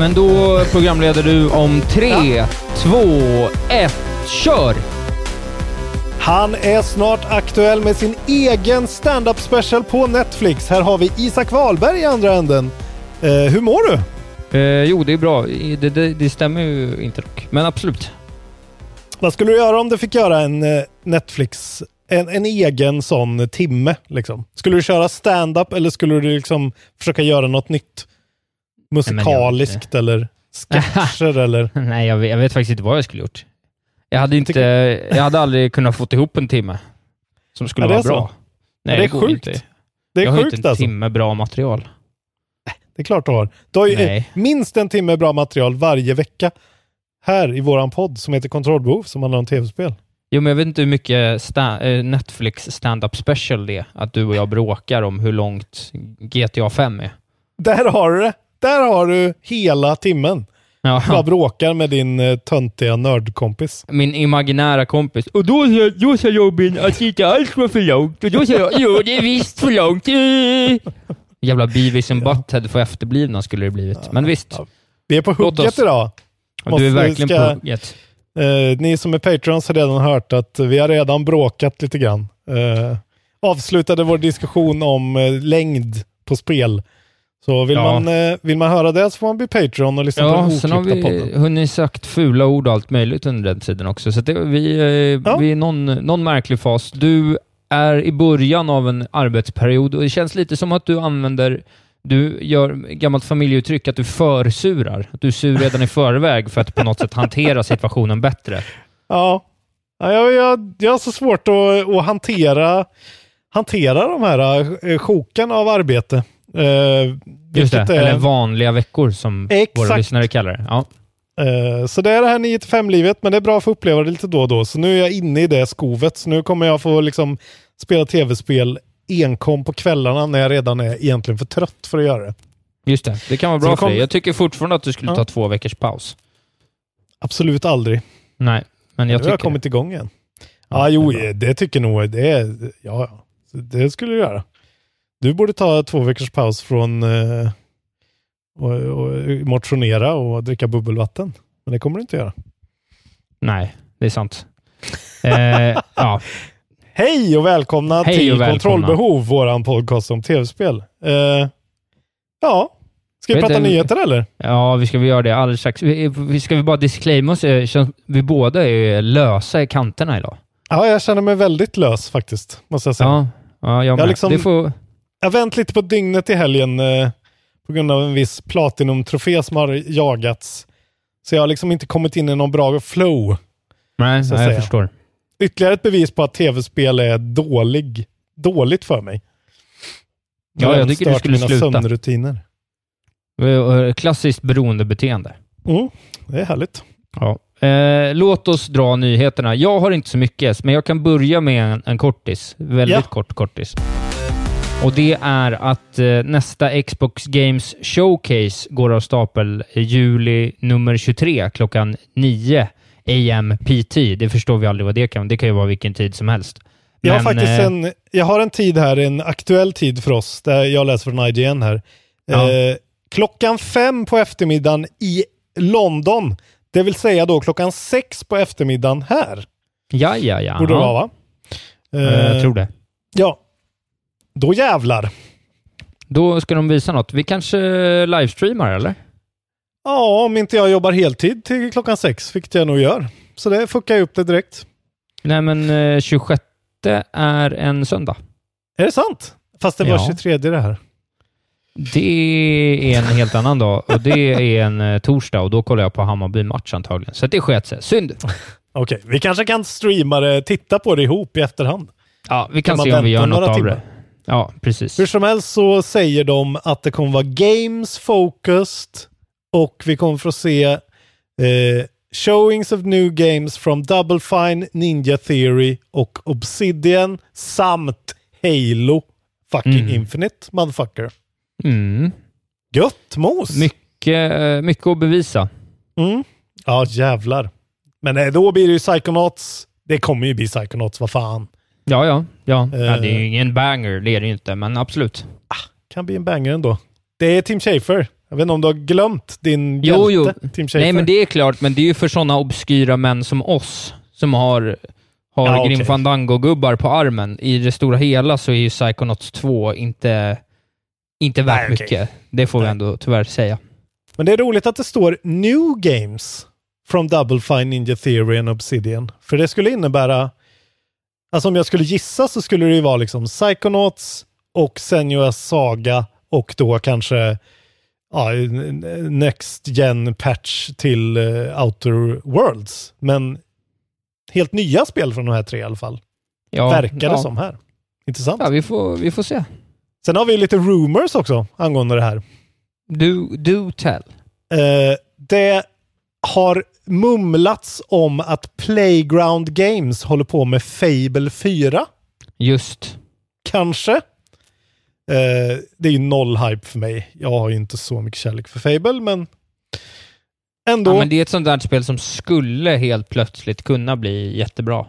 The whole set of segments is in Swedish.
Men då programleder du om 3, 2, 1, kör! Han är snart aktuell med sin egen stand-up special på Netflix. Här har vi Isak Wahlberg i andra änden. Eh, hur mår du? Eh, jo, det är bra. Det, det, det stämmer ju inte dock. Men absolut. Vad skulle du göra om du fick göra en eh, Netflix, en, en egen sån timme? Liksom? Skulle du köra stand-up eller skulle du liksom försöka göra något nytt? Musikaliskt eller sketcher eller? Nej, jag vet, jag vet faktiskt inte vad jag skulle gjort. Jag hade inte... Jag hade aldrig kunnat få ihop en timme som skulle vara är så? bra. Nej, det är sjukt. Inte. Det är jag har sjukt inte en alltså. timme bra material. Det är klart du har. Du har ju Nej. minst en timme bra material varje vecka här i våran podd som heter Kontrollbehov som handlar om tv-spel. Jo, men jag vet inte hur mycket sta- eh, Netflix stand-up special det är. Att du och jag bråkar om hur långt GTA 5 är. Där har du det! Där har du hela timmen. Ja. Bara bråkar med din uh, töntiga nördkompis. Min imaginära kompis. Och då, sa- då sa Robin att det inte alls var för långt. Och då sa jag, jo det är visst för långt. Eh. Jävla Beavis and Butthead för efterblivna skulle det blivit. Men visst. Vi är på Låt hugget oss- idag. Ja, du är verkligen ska- på hugget. Eh, ni som är patrons har redan hört att vi har redan bråkat lite grann. Eh, avslutade vår diskussion om eh, längd på spel. Så vill, Ja. man, eh, vill man höra det så får man bli Patreon och lyssna på Ja, den sen har oklippta vi podden. hunnit sagt fula ord och allt möjligt under den tiden också. Så det, vi, eh, vi är någon, någon märklig fas. Du är i början av en arbetsperiod och det känns lite som att du använder du gör gammalt familjeuttryck att du försurar. Att du är sur redan i förväg för att på något sätt hantera situationen bättre. Ja, ja jag, jag, jag har så svårt att, att hantera, hantera de här eh, sjoken av arbete. Eh, Just det, är- eller vanliga veckor som Exakt. våra lyssnare kallar det. Ja. Eh, Så det är det här 9-5-livet, men det är bra att få uppleva det lite då och då. Så nu är jag inne i det skovet. Så nu kommer jag få liksom spela tv-spel enkom på kvällarna när jag redan är egentligen för trött för att göra det. Just det, det kan vara bra det för kom- dig. Jag tycker fortfarande att du skulle Ja. ta två veckors paus. Absolut aldrig. Nej, men Nu jag har tycker jag kommit igång igen. Ja, jo, det tycker nog det. Ja, det skulle du göra. Du borde ta två veckors paus från eh, och, och motionera och dricka bubbelvatten. Men det kommer du inte göra. Nej, det är sant. Eh, ja. Hej och välkomna Hej till och välkomna. Kontrollbehov, våran podcast om tv-spel. Eh, ja, ska vi Vet prata du- nyheter eller? Ja, vi ska väl göra det alldeles strax. Vi, vi ska vi bara disclaima oss? eh, känns- Vi båda är lösa i kanterna idag. Ja, jag känner mig väldigt lös faktiskt, måste jag säga. Ja, ja jag Jag med. liksom- Det får... Jag vänt lite på dygnet i helgen eh, på grund av en viss Platinum-trofé som har jagats. Så jag har liksom inte kommit in i någon bra flow. Nej, nej jag förstår. Ytterligare ett bevis på att tv-spel är dålig, dåligt för mig. Ja, jag även tycker du skulle mina sluta. sömnrutiner. Eh, Klassiskt beroendebeteende. Mm, det är härligt. Ja. Eh, låt oss dra nyheterna. Jag har inte så mycket, men jag kan börja med en, en kortis. Väldigt Ja. kort kortis. Och det är att eh, nästa Xbox Games Showcase går av stapel juli nummer 23 klockan 9 AM PT. Det förstår vi aldrig vad det kan Det kan ju vara vilken tid som helst. Jag har Men, faktiskt eh, en, jag har en tid här, en aktuell tid för oss, där jag läser från IGN här. Ja. Eh, klockan fem på eftermiddagen i London, det vill säga då klockan sex på eftermiddagen här. Ja, ja, ja. Borde det vara va? Eh, Jag tror det. Ja. Då jävlar. Då ska de visa något. Vi kanske livestreamar, eller? Ja, om inte jag jobbar heltid till klockan sex, vilket jag nog gör. Så det fuckar jag upp det direkt. Nej, men eh, 26 är en söndag. Är det sant? Fast det var Ja. 23 det här. Det är en helt annan dag och det är en eh, torsdag och då kollar jag på Hammarby-match antagligen. Så det sket sig. Synd. Okej, vi kanske kan streama det, titta på det ihop i efterhand. Ja, vi kan, Kan se om vi gör något av timmar? det. Ja, precis. Hur som helst så säger de att det kommer vara games focused och vi kommer få se eh, showings of new games from Double Fine, Ninja Theory och Obsidian samt Halo fucking Mm. Infinite, motherfucker. Mm. Gött mos! Mycket, eh, mycket att bevisa. Mm. Ja, jävlar. Men eh, då blir det ju Psychonauts. Det kommer ju bli Psychonauts, vad fan. Ja, ja. ja. ja Eh. det är ju ingen banger, det är det ju inte, men absolut. Kan bli en banger ändå. Det är Tim Schafer. Jag vet inte om du har glömt din Jo, hjälte, jo. Tim Schafer. Nej, men det är klart, men det är ju för sådana obskyra män som oss, som har, har Ja, Grim. Fandango-gubbar på armen. I det stora hela så är ju Psychonauts 2 inte, inte värt Nej, okej. mycket. Det får vi Nej. ändå tyvärr säga. Men det är roligt att det står New Games from Double Fine Ninja Theory and Obsidian. För det skulle innebära, alltså om jag skulle gissa så skulle det ju vara liksom Psychonauts och Senua's Saga och då kanske ja, Next Gen patch till eh, Outer Worlds. Men helt nya spel från de här tre i alla fall. Ja, Verkar ja. det som här. Intressant. Ja, vi får, vi får se. Sen har vi lite rumors också angående det här. Do, do tell. Eh, det har mumlats om att Playground Games håller på med Fable 4. Just. Kanske. Eh, det är ju noll hype för mig. Jag har ju inte så mycket kärlek för Fable, men ändå. Ja, Ja, men det är ett sånt där spel som skulle helt plötsligt kunna bli jättebra.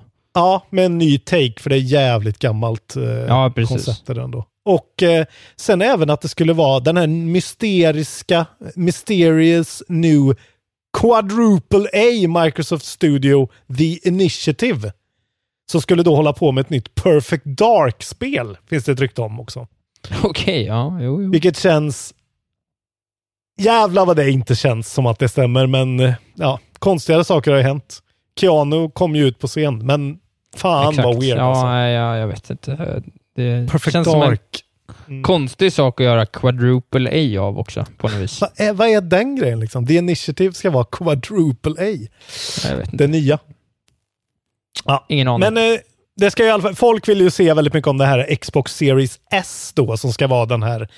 med en ny take, för det är jävligt gammalt eh, Ja, koncept ändå. Och eh, sen även att det skulle vara den här mysteriska, mysterious new Quadruple A Microsoft Studio The Initiative. Som skulle då hålla på med ett nytt Perfect Dark-spel, finns det ett rykte om också. Okej, ja, jo, jo. Vilket känns... Jävlar vad det inte känns som att det stämmer, men ja, konstigare saker har ju hänt. Keanu kom ju ut på scen, men fan Exakt. vad weird ja, alltså. ja, jag vet inte. Det Perfect som en Dark. Mm. konstig sak att göra quadruple A av också, på något vis. Vad är, vad är den grejen liksom? The Initiative ska vara Quadruple A. Jag vet inte. Det nya. Ja, Ingen aning. men eh, det ska i alla fall, folk vill ju se väldigt mycket om det här Xbox Series S då, som ska vara den här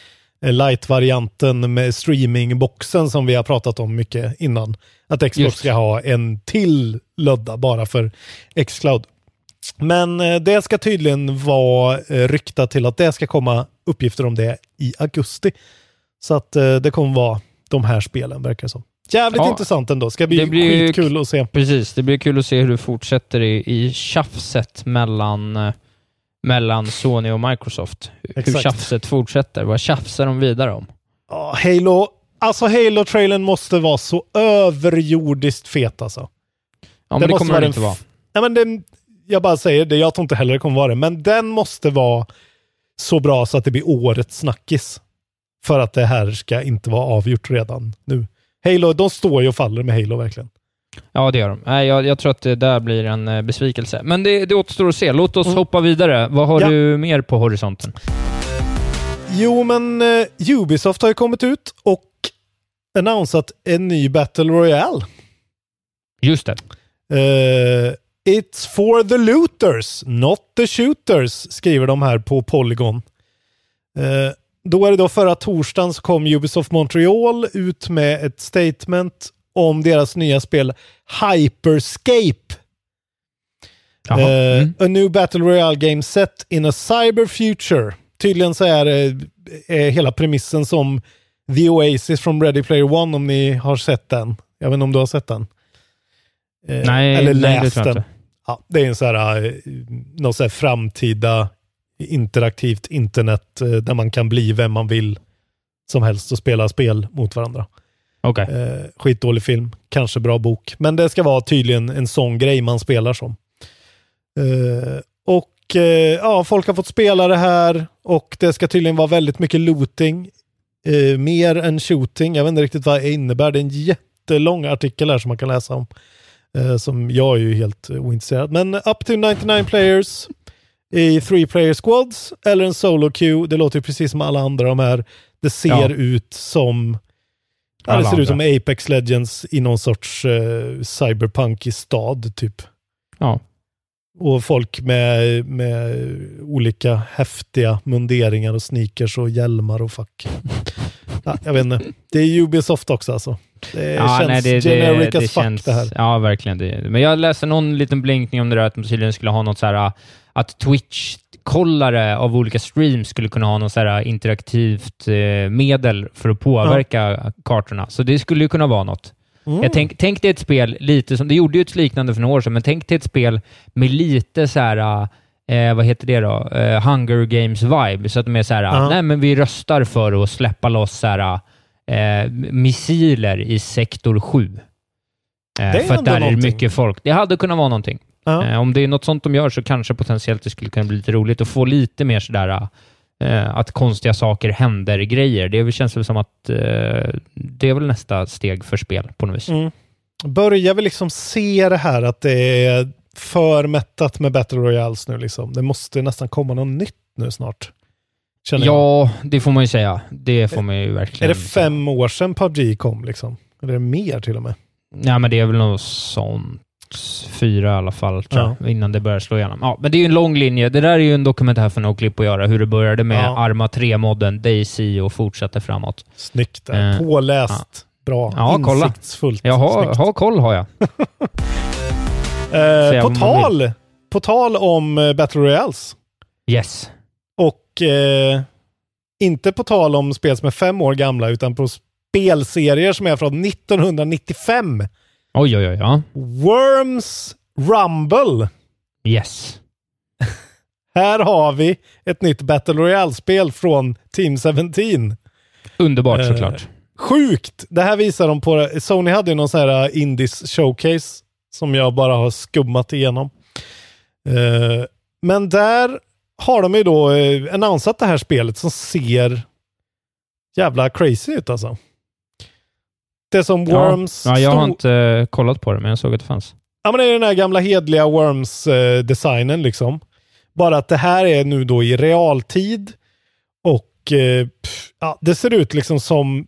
eh, light-varianten med streamingboxen som vi har pratat om mycket innan. Att Xbox Just. ska ha en till lödda bara för Xcloud. Men eh, det ska tydligen vara eh, ryktat till att det ska komma uppgifter om det i augusti. Så att eh, det kommer vara de här spelen verkar det som. Jävligt Ja. intressant ändå. Ska bli Det blir skitkul att se. Precis, det blir kul att se hur det fortsätter i, i tjafset mellan, mellan Sony och Microsoft. Hur Exakt. tjafset fortsätter. Vad tjafsar de vidare om? Ja, Halo, alltså Halo-trailern måste vara så överjordiskt fet alltså. Ja, men Det det, kommer den inte vara. Nej, men den, jag bara säger det, jag tror inte heller det kommer vara det, men den måste vara så bra så att det blir årets snackis. För att det här ska inte vara avgjort redan nu. Halo, de står ju och faller med Halo verkligen. Ja, det gör de. Nej, jag, jag tror att det där blir en eh, besvikelse. Men det, det återstår att se. Låt oss Mm. hoppa vidare. Vad har Ja. du mer på horisonten? Jo, men eh, Ubisoft har ju kommit ut och annonsat en ny Battle Royale. Just det. Eh, It's for the looters, not the shooters, skriver de här på Polygon. Eh, då är det då förra torsdagen så kom Ubisoft Montreal ut med ett statement om deras nya spel Hyperscape. Eh, Mm. A new battle royale game set in a cyber future. Tydligen så är, det- är hela premissen som The Oasis från Ready Player One om ni har sett den. Jag vet inte om du har sett den? Eh, Nej, eller nej, läst jag den. Ja, det är en så här, eh, någon så här framtida interaktivt internet eh, där man kan bli vem man vill som helst och spela spel mot varandra. Okay. Eh, skitdålig film, kanske bra bok, men det ska vara tydligen en sån grej man spelar som. Eh, och eh, ja, folk har fått spela det här och det ska tydligen vara väldigt mycket looting. Eh, mer än shooting. Jag vet inte riktigt vad det innebär. Det är en jättelång artikel här som man kan läsa om. Eh, som jag är ju helt ointresserad. Men up to 99 players i three player squads eller en solo queue. Det låter ju precis som alla andra de här. Det ser ja. ut som Ja, det ser ut som Apex Legends i någon sorts uh, cyberpunk i stad, typ. Ja. Och folk med, med olika häftiga munderingar och sneakers och hjälmar och fuck. ja, jag vet inte. Det är Ubisoft också alltså. Det ja, känns nej, det, generic det, as det fuck känns, det här. Ja, verkligen. Det. Men jag läste någon liten blinkning om det där att de tydligen skulle ha något så här att Twitch kollare av olika streams skulle kunna ha något så här interaktivt eh, medel för att påverka ja. kartorna. Så det skulle ju kunna vara något. Mm. Jag tänk, tänk dig ett spel, lite som, det gjorde ju ett liknande för några år sedan, men tänk dig ett spel med lite så här, eh, vad heter det då, eh, Hunger Games-vibe. Så att de är så här, uh nej men vi röstar för att släppa loss så här, eh, missiler i sektor 7. Eh, för att där någonting. är det mycket folk. Det hade kunnat vara någonting. Eh, om det är något sånt de gör så kanske potentiellt det skulle kunna bli lite roligt att få lite mer sådär eh, att konstiga saker händer grejer. Det känns väl som att eh, det är väl nästa steg för spel på något vis. Mm. Börjar vi liksom se det här att det är för mättat med Battle Royales nu liksom? Det måste nästan komma något nytt nu snart. Känner ja, jag. det får man ju säga. Det får man ju verkligen. Är det fem år sedan PubG kom liksom? Eller är det mer till och med? Ja, men det är väl något sånt fyra i alla fall, tror jag, innan det började slå igenom. Ja, men det är ju en lång linje. Det där är ju en dokumentär för Noclip att göra, hur det började med ja. Arma 3-modden, Daisy och fortsatte framåt. Snyggt där. Eh, Påläst. Ja. Bra. Ja, Insiktsfullt. Jag har, har koll, har jag. eh, på, tal, på tal om uh, Battle Royales. Yes. Och eh, inte på tal om spel som är fem år gamla, utan på spelserier som är från 1995. Oj, oj, oj. Ja. Worms Rumble. Yes. Här har vi ett nytt Battle Royale-spel från Team 17. Underbart eh, såklart. Sjukt! Det här visar de på... Sony hade ju någon sån här uh, Indies showcase som jag bara har skummat igenom. Eh, men där har de ju då eh, annonsat det här spelet som ser jävla crazy ut alltså. Det som Worms... Ja, ja jag har inte kollat på det, men jag såg att det fanns. Ja, men det är den här gamla hedliga Worms-designen liksom. Bara att det här är nu då i realtid och eh, ja, det ser ut liksom som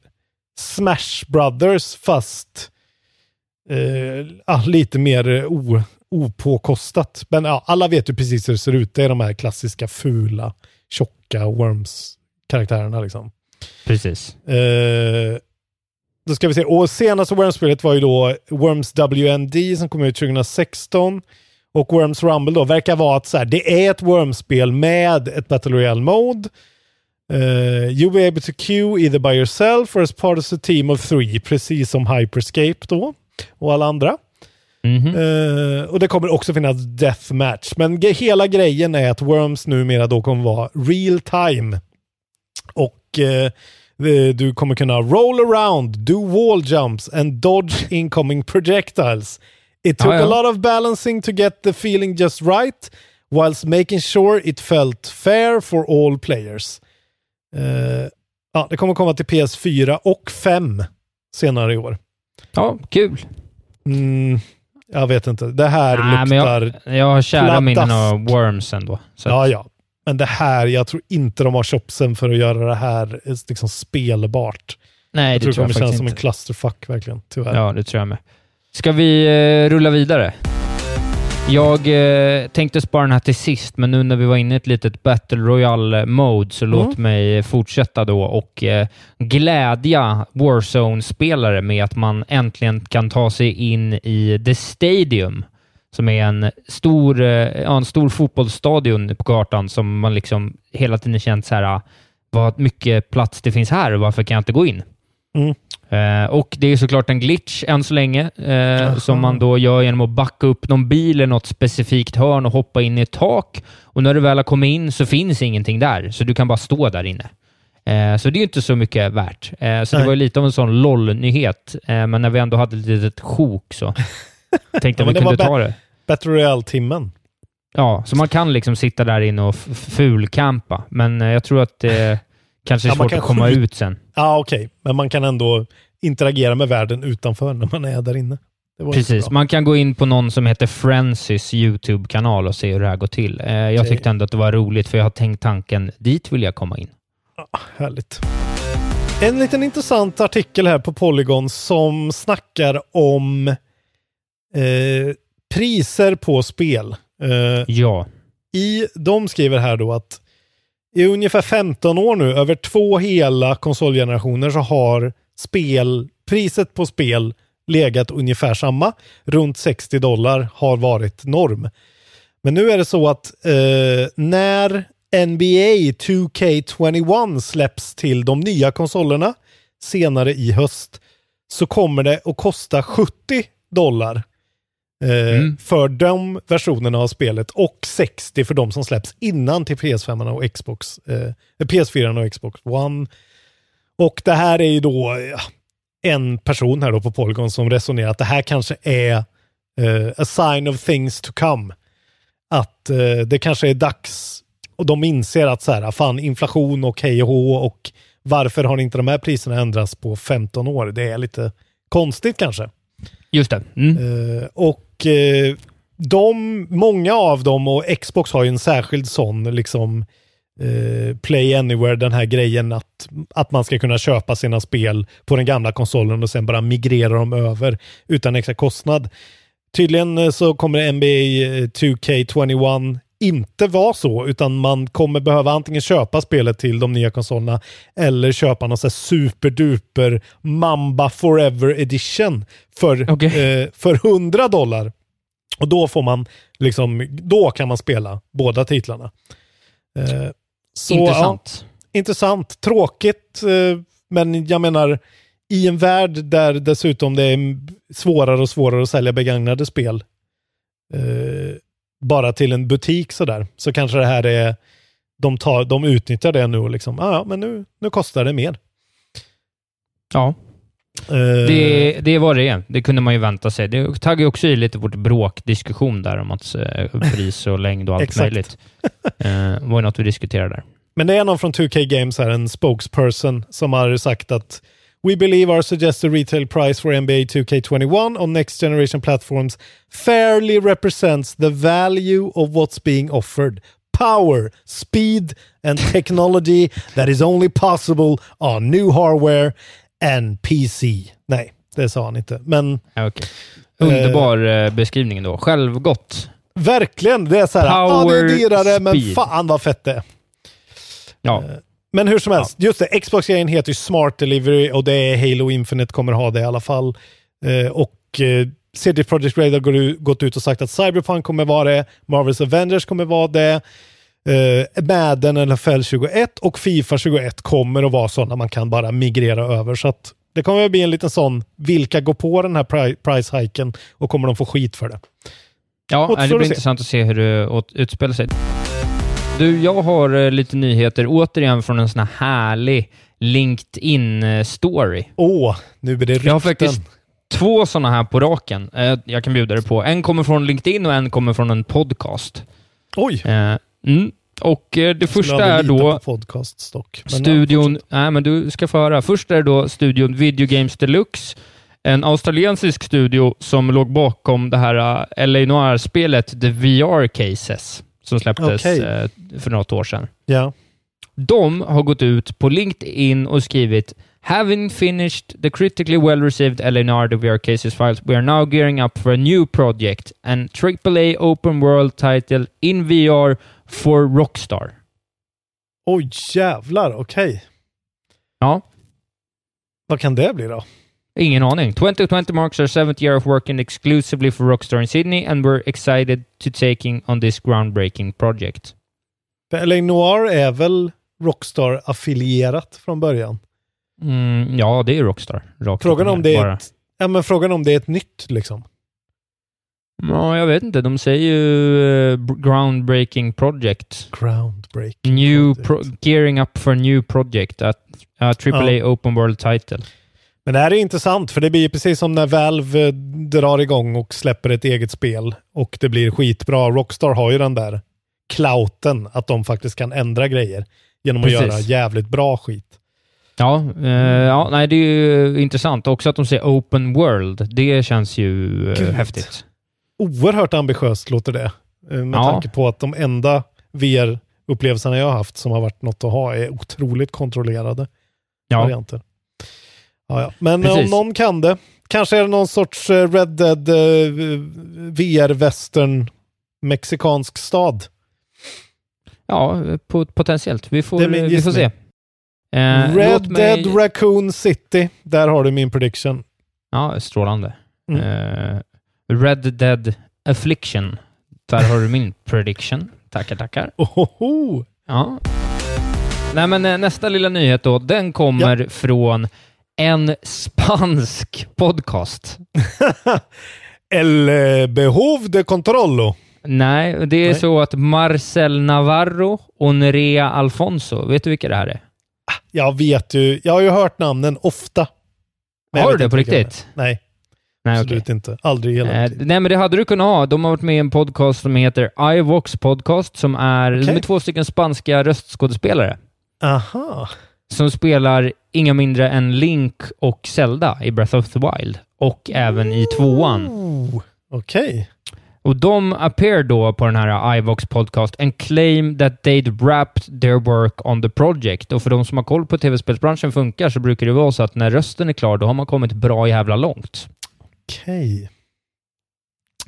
Smash Brothers fast eh, ja, lite mer o, opåkostat. Men ja, alla vet ju precis hur det ser ut. Det är de här klassiska fula, tjocka Worms-karaktärerna liksom. Precis. Eh, då ska vi se. Och senaste Worms-spelet var ju då Worms WND som kom ut 2016. Och Worms Rumble då verkar vara att så här, det är ett Worms-spel med ett Battle Royale-mode. Uh, you'll be able to queue either by yourself or as part of a team of three, precis som Hyperscape då och alla andra. Mm -hmm. uh, och det kommer också finnas deathmatch. Men hela grejen är att Worms numera då kommer vara real time. Och uh, du kommer kunna roll around, do wall jumps and dodge incoming projectiles. It took ah, ja. a lot of balancing to get the feeling just right whilst making sure it felt fair for all players. Uh, ja, det kommer komma till PS4 och 5 senare i år. Ja, kul. Mm, jag vet inte. Det här Nej, luktar... jag, jag har kära minnen av Worms ändå. ja, ja. Men det här, jag tror inte de har chopsen för att göra det här liksom spelbart. Nej, jag det tror, tror det kommer kännas som en clusterfuck verkligen, tyvärr. Ja, det tror jag med. Ska vi eh, rulla vidare? Jag eh, tänkte spara den här till sist, men nu när vi var inne i ett litet Battle Royale-mode så mm. låt mig fortsätta då och eh, glädja Warzone-spelare med att man äntligen kan ta sig in i The Stadium som är en stor, eh, en stor fotbollsstadion på kartan som man liksom hela tiden känt så här, vad mycket plats det finns här och varför kan jag inte gå in? Mm. Eh, och det är såklart en glitch än så länge, eh, som man då gör genom att backa upp någon bil eller något specifikt hörn och hoppa in i ett tak. Och när du väl har kommit in så finns ingenting där, så du kan bara stå där inne. Eh, så det är ju inte så mycket värt. Eh, så Nej. det var ju lite av en sån LOL-nyhet, eh, men när vi ändå hade ett litet sjok så tänkte Ja, jag men vi kunde ta det. Battle Royale-timmen. Ja, så man kan liksom sitta där inne och f- fulcampa, men jag tror att kanske är Ja, svårt kan att komma skjuta- ut sen. Ja, okej. Men man kan ändå interagera med världen utanför när man är där inne. Precis. Man kan gå in på någon som heter Francis YouTube-kanal och se hur det här går till. Eh, Jag Okej. tyckte ändå att det var roligt, för jag har tänkt tanken, dit vill jag komma in. Härligt. En liten intressant artikel här på Polygon som snackar om eh, priser på spel. Eh, Ja. i, de skriver här då att i ungefär 15 år nu, över två hela konsolgenerationer, så har spel, priset på spel legat ungefär samma. Runt 60 dollar har varit norm. Men nu är det så att eh, när NBA 2K21 släpps till de nya konsolerna senare i höst så kommer det att kosta 70 dollar Mm. för de versionerna av spelet och 60 för de som släpps innan till PS5 och Xbox, eh, PS4 och Xbox One. Och det här är ju då ja, en person här då på Polygon som resonerar att det här kanske är eh, a sign of things to come. Att eh, det kanske är dags och de inser att så här, fan inflation och hej och hå och varför har inte de här priserna ändrats på 15 år? Det är lite konstigt kanske. Just det. Mm. Eh, och eh, de, många av dem och Xbox har ju en särskild sån liksom eh, Play Anywhere, den här grejen att, att man ska kunna köpa sina spel på den gamla konsolen och sen bara migrera dem över utan extra kostnad. Tydligen eh, så kommer NBA2K21 eh, inte vara så, utan man kommer behöva antingen köpa spelet till de nya konsolerna eller köpa någon sån här superduper Mamba Forever Edition för, Okej. eh, för 100 dollar. Och då får man liksom, då kan man spela båda titlarna. Eh, så, Intressant. Ja, intressant. Tråkigt, eh, men jag menar i en värld där dessutom det är svårare och svårare att sälja begagnade spel eh, bara till en butik sådär, så kanske det här är de, tar, de utnyttjar det nu och liksom, ah, ja, men nu, nu kostar det mer. Ja, Eh, det, det var det. Det kunde man ju vänta sig. Det taggar ju också i lite vårt bråkdiskussion där om att eh, pris och längd och allt möjligt. Eh, var ju något vi diskuterade där. Men det är någon från 2K Games här, en spokesperson, som har sagt att We believe our suggested retail price for NBA 2K21 on next generation platforms fairly represents the value of what's being offered. Power, speed and technology that is only possible on new hardware and PC. Nej, det sa han inte. Men okej. Underbar eh, beskrivning då. Självgott. verkligen, det är så här, ja det är Power, dyrare, men speed. fan vad fett det är. Ja, Men hur som helst, just det, Xbox-grejen heter ju Smart Delivery och det är Halo Infinite kommer ha det i alla fall. Eh, och eh, CD Projekt Red har gått ut och sagt att Cyberpunk kommer vara det, Marvels Avengers kommer vara det, eh, Madden NFL 21 och Fifa 21 kommer att vara sådana man kan bara migrera över. Så att det kommer att bli en liten sån, vilka går på den här pri- price-hiken och kommer de få skit för det? ja det blir intressant att se hur det utspelar sig. Du, jag har eh, lite nyheter återigen från en sån här härlig LinkedIn-story. Åh, nu blir det rykten. Jag har faktiskt två sådana här på raken. Eh, Jag kan bjuda dig på. En kommer från LinkedIn och en kommer från en podcast. Oj! Eh, Mm. Och eh, det första är då på podcaststock. Men studion... Nej, men du ska få höra. Först är det då studion Video Games Deluxe. En australiensisk studio som låg bakom det här uh, LA Noir-spelet The VR Cases, som släpptes Okej. eh, för något år sedan. Ja. De har gått ut på LinkedIn och skrivit Having finished the critically well received LA Noir The VR Cases files, we are now gearing up for a new project, an AAA open world title in VR for Rockstar. Oj, jävlar. Okej. Ja, Vad kan det bli då? Ingen aning. 2020 marks our seventh year of working exclusively for Rockstar in Sydney and we're excited to taking on this groundbreaking project. För LA Noir är väl Rockstar-affilierat från början? Mm, ja, det är Rockstar. Frågan om det är ett, ja, men frågan om det är ett nytt liksom. Ja, jag vet inte. De säger ju b- groundbreaking project. Groundbreaking. New project. pro- gearing up for new project. A, a AAA Ja. open world title. Men det här är intressant för det blir precis som när Valve eh, drar igång och släpper ett eget spel och det blir skitbra. Rockstar har ju den där clouten att de faktiskt kan ändra grejer genom att Precis. göra jävligt bra skit. Ja, eh, ja, nej, det är ju intressant. Också att de säger open world. Det känns ju eh, Gud. häftigt. Oerhört ambitiöst låter det. eh, Med Ja. tanke på att de enda VR-upplevelserna jag har haft som har varit något att ha är otroligt kontrollerade Ja, varianter. Ja, ja. Men eh, om Precis. någon kan det, kanske är det någon sorts eh, Red Dead eh, VR-western mexikansk stad. ja po- potentiellt. Vi får, vi får se. Eh, Red mig- Dead Raccoon City, där har du min prediction. Ja, strålande. Mm. Eh, Red Dead Affliction. Där har du min prediction. Tackar, tackar. Ohoho. Ja. Nej, men nästa lilla nyhet då, den kommer från en spansk podcast. El eh, behov de controllo. Nej, det är Nej. så att Marcel Navarro och Nerea Alfonso, vet du vilka det här är? Jag vet ju, jag har ju hört namnen ofta. Har du det på riktigt? Nej, Nej, absolut inte. Aldrig i hela Eh, nej, men det hade du kunnat ha. De har varit med i en podcast som heter iVox Podcast, som är, de Okej. är två stycken spanska röstskådespelare Aha. Som spelar inga mindre än Link och Zelda i Breath of the Wild och även i tvåan. Okej. Och de appear då på den här iVox podcast and claim that they'd wrapped their work on the project. Och för de som har koll på tv-spelsbranschen funkar så brukar det vara så att när rösten är klar, då har man kommit bra jävla långt. Okej.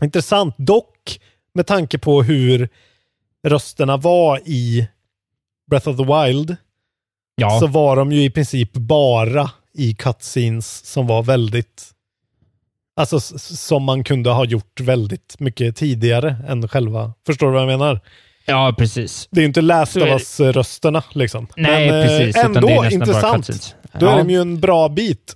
Intressant. Dock med tanke på hur rösterna var i Breath of the Wild Ja, så var de ju i princip bara i cutscenes som var väldigt Alltså som man kunde ha gjort väldigt mycket tidigare än själva. Förstår du vad jag menar? ja precis. Det är ju inte Last of är. Us-rösterna liksom. Nej, Men, eh, precis. Ändå är nästan bara intressant. Då är Ja. de ju en bra bit.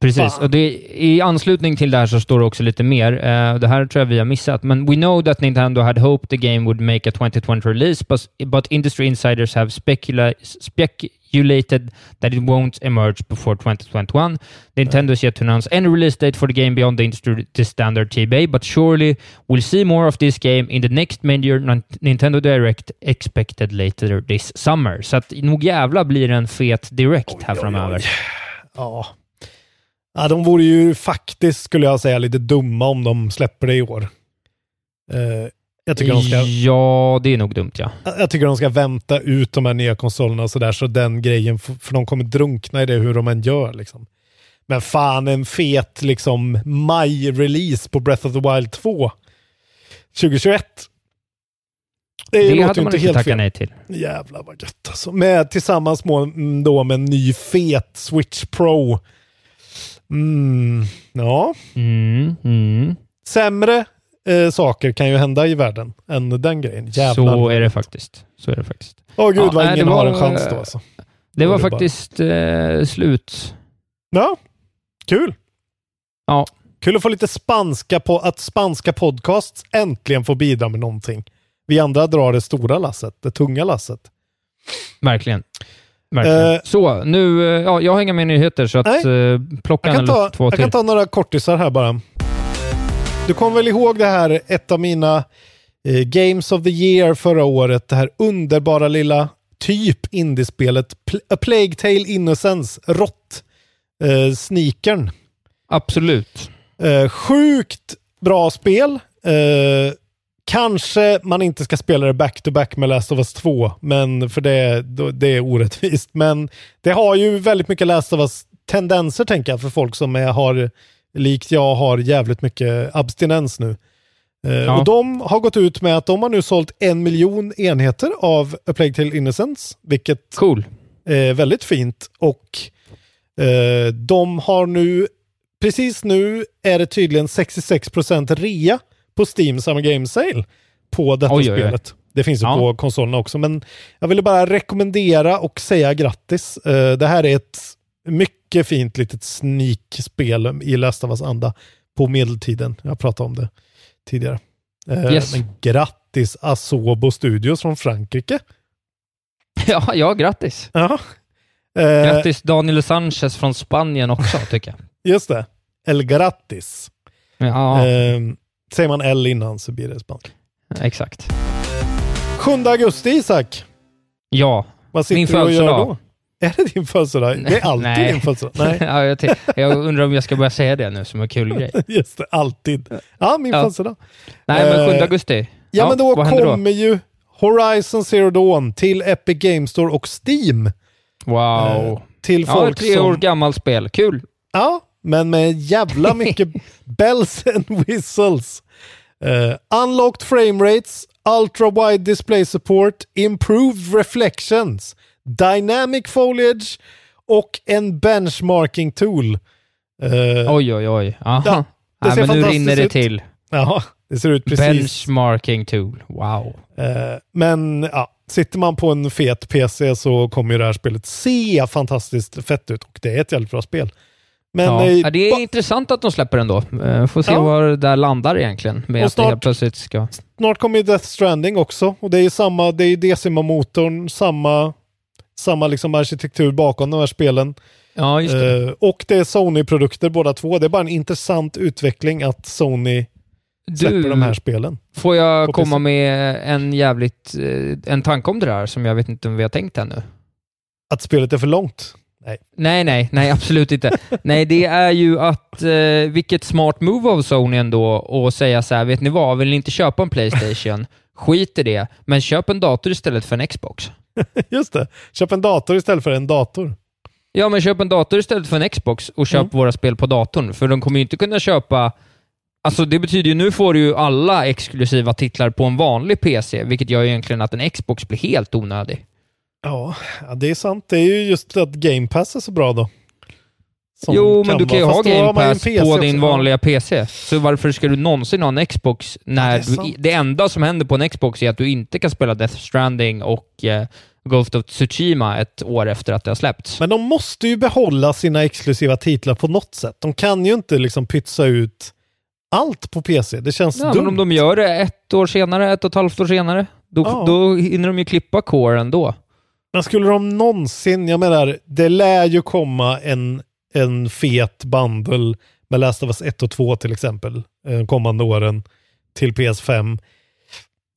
Precis, Fan. och det, i anslutning till det här så står det också lite mer. Eh, det här tror jag vi har missat, men we know that Nintendo had hoped the game would make a 2020 release, but, but industry insiders have specula speculated that it won't emerge before 2021. Nintendo is yet to announce any release date for the game beyond the industry the standard TBA, but surely we'll see more of this game in the next major Nintendo Direct expected later this summer. Så att nog jävla blir det en fet Direct här framöver. Ja. Ja, de vore ju faktiskt, skulle jag säga, lite dumma om de släpper det i år. Eh, jag, tycker de ska, Ja, det är nog dumt ja. jag tycker de ska vänta ut de här nya konsolerna och sådär, så den grejen, för de kommer drunkna i det hur de än gör. Liksom. Men fan, en fet liksom maj-release på Breath of the Wild 2 2021. Det, Det låter ju inte helt fel. nej till. Jävlar vad gött alltså. Med, tillsammans med, då med en ny fet Switch Pro. Mm, ja, Mm, mm. sämre eh, saker kan ju hända i världen än den grejen. Jävlar. Så är det faktiskt. Så är det faktiskt. Åh gud Ja, vad nej, ingen det har var- en chans då alltså. Det var det bara- faktiskt eh, slut. Ja, kul. Ja. Kul att få lite spanska på att spanska podcasts äntligen får bidra med någonting. Vi andra drar det stora lasset, det tunga lasset. Verkligen. Verkligen. Eh, så, nu... eh, Ja, jag har inga mer nyheter, så att Nej. eh, plocka Jag en kan, eller ta, två jag till. kan ta några kortisar här bara. Du kommer väl ihåg det här, ett av mina eh, Games of the Year förra året, det här underbara lilla typ indiespelet Pl- A Plague Tale Innocence, rått. Eh, sneakern. Absolut. Eh, sjukt bra spel. Eh, kanske man inte ska spela det back-to-back med Last of Us 2, men för det, det är orättvist. Men det har ju väldigt mycket Last of Us-tendenser, tänker jag, för folk som är, har, likt jag, har jävligt mycket abstinens nu. Eh, Ja. Och de har gått ut med att de har nu sålt en miljon enheter av A Plague Tale Innocence, vilket Cool. Eh, väldigt fint. Och eh, de har nu, precis nu är det tydligen 66% rea på Steam Summer Game Sale på detta Oj, oj, oj. spelet. Det finns ju Ja. på konsolerna också, men jag ville bara rekommendera och säga grattis. Eh, det här är ett mycket fint litet sneak-spel i Last of Us-anda på medeltiden. Jag pratade om det tidigare. Eh, Yes. Men grattis Asobo Studios från Frankrike. Ja, ja, grattis. Ja. Eh, Grattis Daniel Sanchez från Spanien också, tycker jag. Just det. El grattis. Ja, Eh, säger man L innan så blir det spanska. exakt. 7 augusti Isak. Ja. Vad sitter Min du och gör då? Är det din födelsedag? Det är alltid Nej. din födelsedag. Nej, ja, jag, t- jag undrar om jag ska börja säga det nu som en kul grej. just det. Alltid. Ja, min Ja. födelsedag. Nej, men 7 Eh, augusti. Ja, men då kommer ju Horizon Zero Dawn till Epic Games Store och Steam. Wow. Eh, till ja, folk tre som... år gammalt spel. Kul. Ja, men med jävla mycket bells and whistles. Uh, unlocked frame rates, ultra wide display support, improved reflections, dynamic foliage och en benchmarking tool. Eh, Oj, oj, oj. Aha. Ja, det Nej, ser men nu rinner det ut. till. Ja, det ser ut precis. Benchmarking tool. Wow. Eh, men ja, sitter man på en fet PC så kommer ju det här spelet se fantastiskt fett ut och det är ett jävligt bra spel. Men ja. eh, Ja, det är intressant att de släpper den då. Eh, Får se Ja. var det där landar egentligen. Med Och att det snart- plötsligt ska... snart kommer ju Death Stranding också och det är ju samma, det är Decima-motorn, samma, samma liksom arkitektur bakom de här spelen. Ja, just det. Eh, och det är Sony-produkter båda två. Det är bara en intressant utveckling att Sony släpper Du, de här spelen. får jag komma med en jävligt... eh, En tanke om det där som jag vet inte om vi har tänkt ännu? Att spelet är för långt. Nej, nej, nej, absolut inte. nej, det är ju att, eh, vilket smart move av Sony ändå att säga så här, vet ni vad, vill ni inte köpa en Playstation? Skit i det, men köp en dator istället för en Xbox. Just det. Köp en dator istället för en dator. Ja, men köp en dator istället för en Xbox och köp Mm. våra spel på datorn, för de kommer ju inte kunna köpa Alltså det betyder ju, nu får du ju alla exklusiva titlar på en vanlig PC, vilket gör ju egentligen att en Xbox blir helt onödig. Ja, det är sant. Det är ju just att Game Pass är så bra då. Som jo, men du kan ju ha Game Pass på också. din vanliga PC. Så varför ska du någonsin ha en Xbox när det du, det enda som händer på en Xbox är att du inte kan spela Death Stranding och eh, Ghost of Tsushima ett år efter att det har släppts. Men de måste ju behålla sina exklusiva titlar på något sätt. De kan ju inte liksom pytsa ut allt på PC. Det känns ja, dumt. men om de gör det ett år senare, ett och ett halvt år senare, då, Ja. då hinner de ju klippa core ändå. Men skulle de någonsin, jag menar, det lär ju komma en, en fet bundle med Last of Us 1 och 2 till exempel, eh, kommande åren till PS5.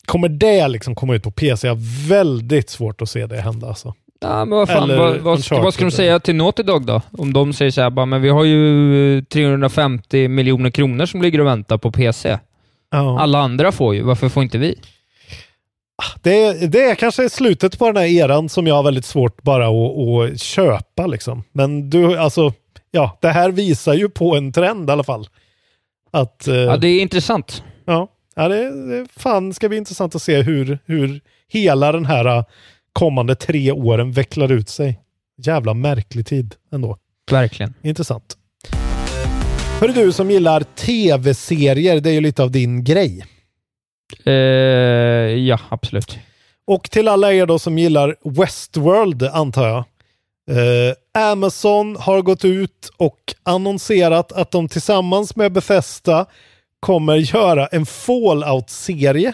Kommer det liksom komma ut på PC? Jag har väldigt svårt att se det hända alltså. Ja, men vad fan, Eller vad, vad, ska, vad ska de säga till Naughty Dog då? Om de säger så här, bara, men vi har ju eh, 350 miljoner kronor som ligger och väntar på PC. Ja. Alla andra får ju, varför får inte vi? Det, det är kanske slutet på den här eran som jag har väldigt svårt bara att, att köpa liksom. Men du, alltså, ja, det här visar ju på en trend i alla fall. Att, eh, Ja, det är intressant. Ja, ja det, det fan ska bli intressant att se hur, hur hela den här uh, kommande tre åren vecklar ut sig. Jävla märklig tid ändå. Verkligen. Intressant. Hörru du som gillar tv-serier, det är ju lite av din grej. Eh, ja, absolut. Och till alla er då som gillar Westworld antar jag. Eh, Amazon har gått ut och annonserat att de tillsammans med Bethesda kommer göra en Fallout-serie.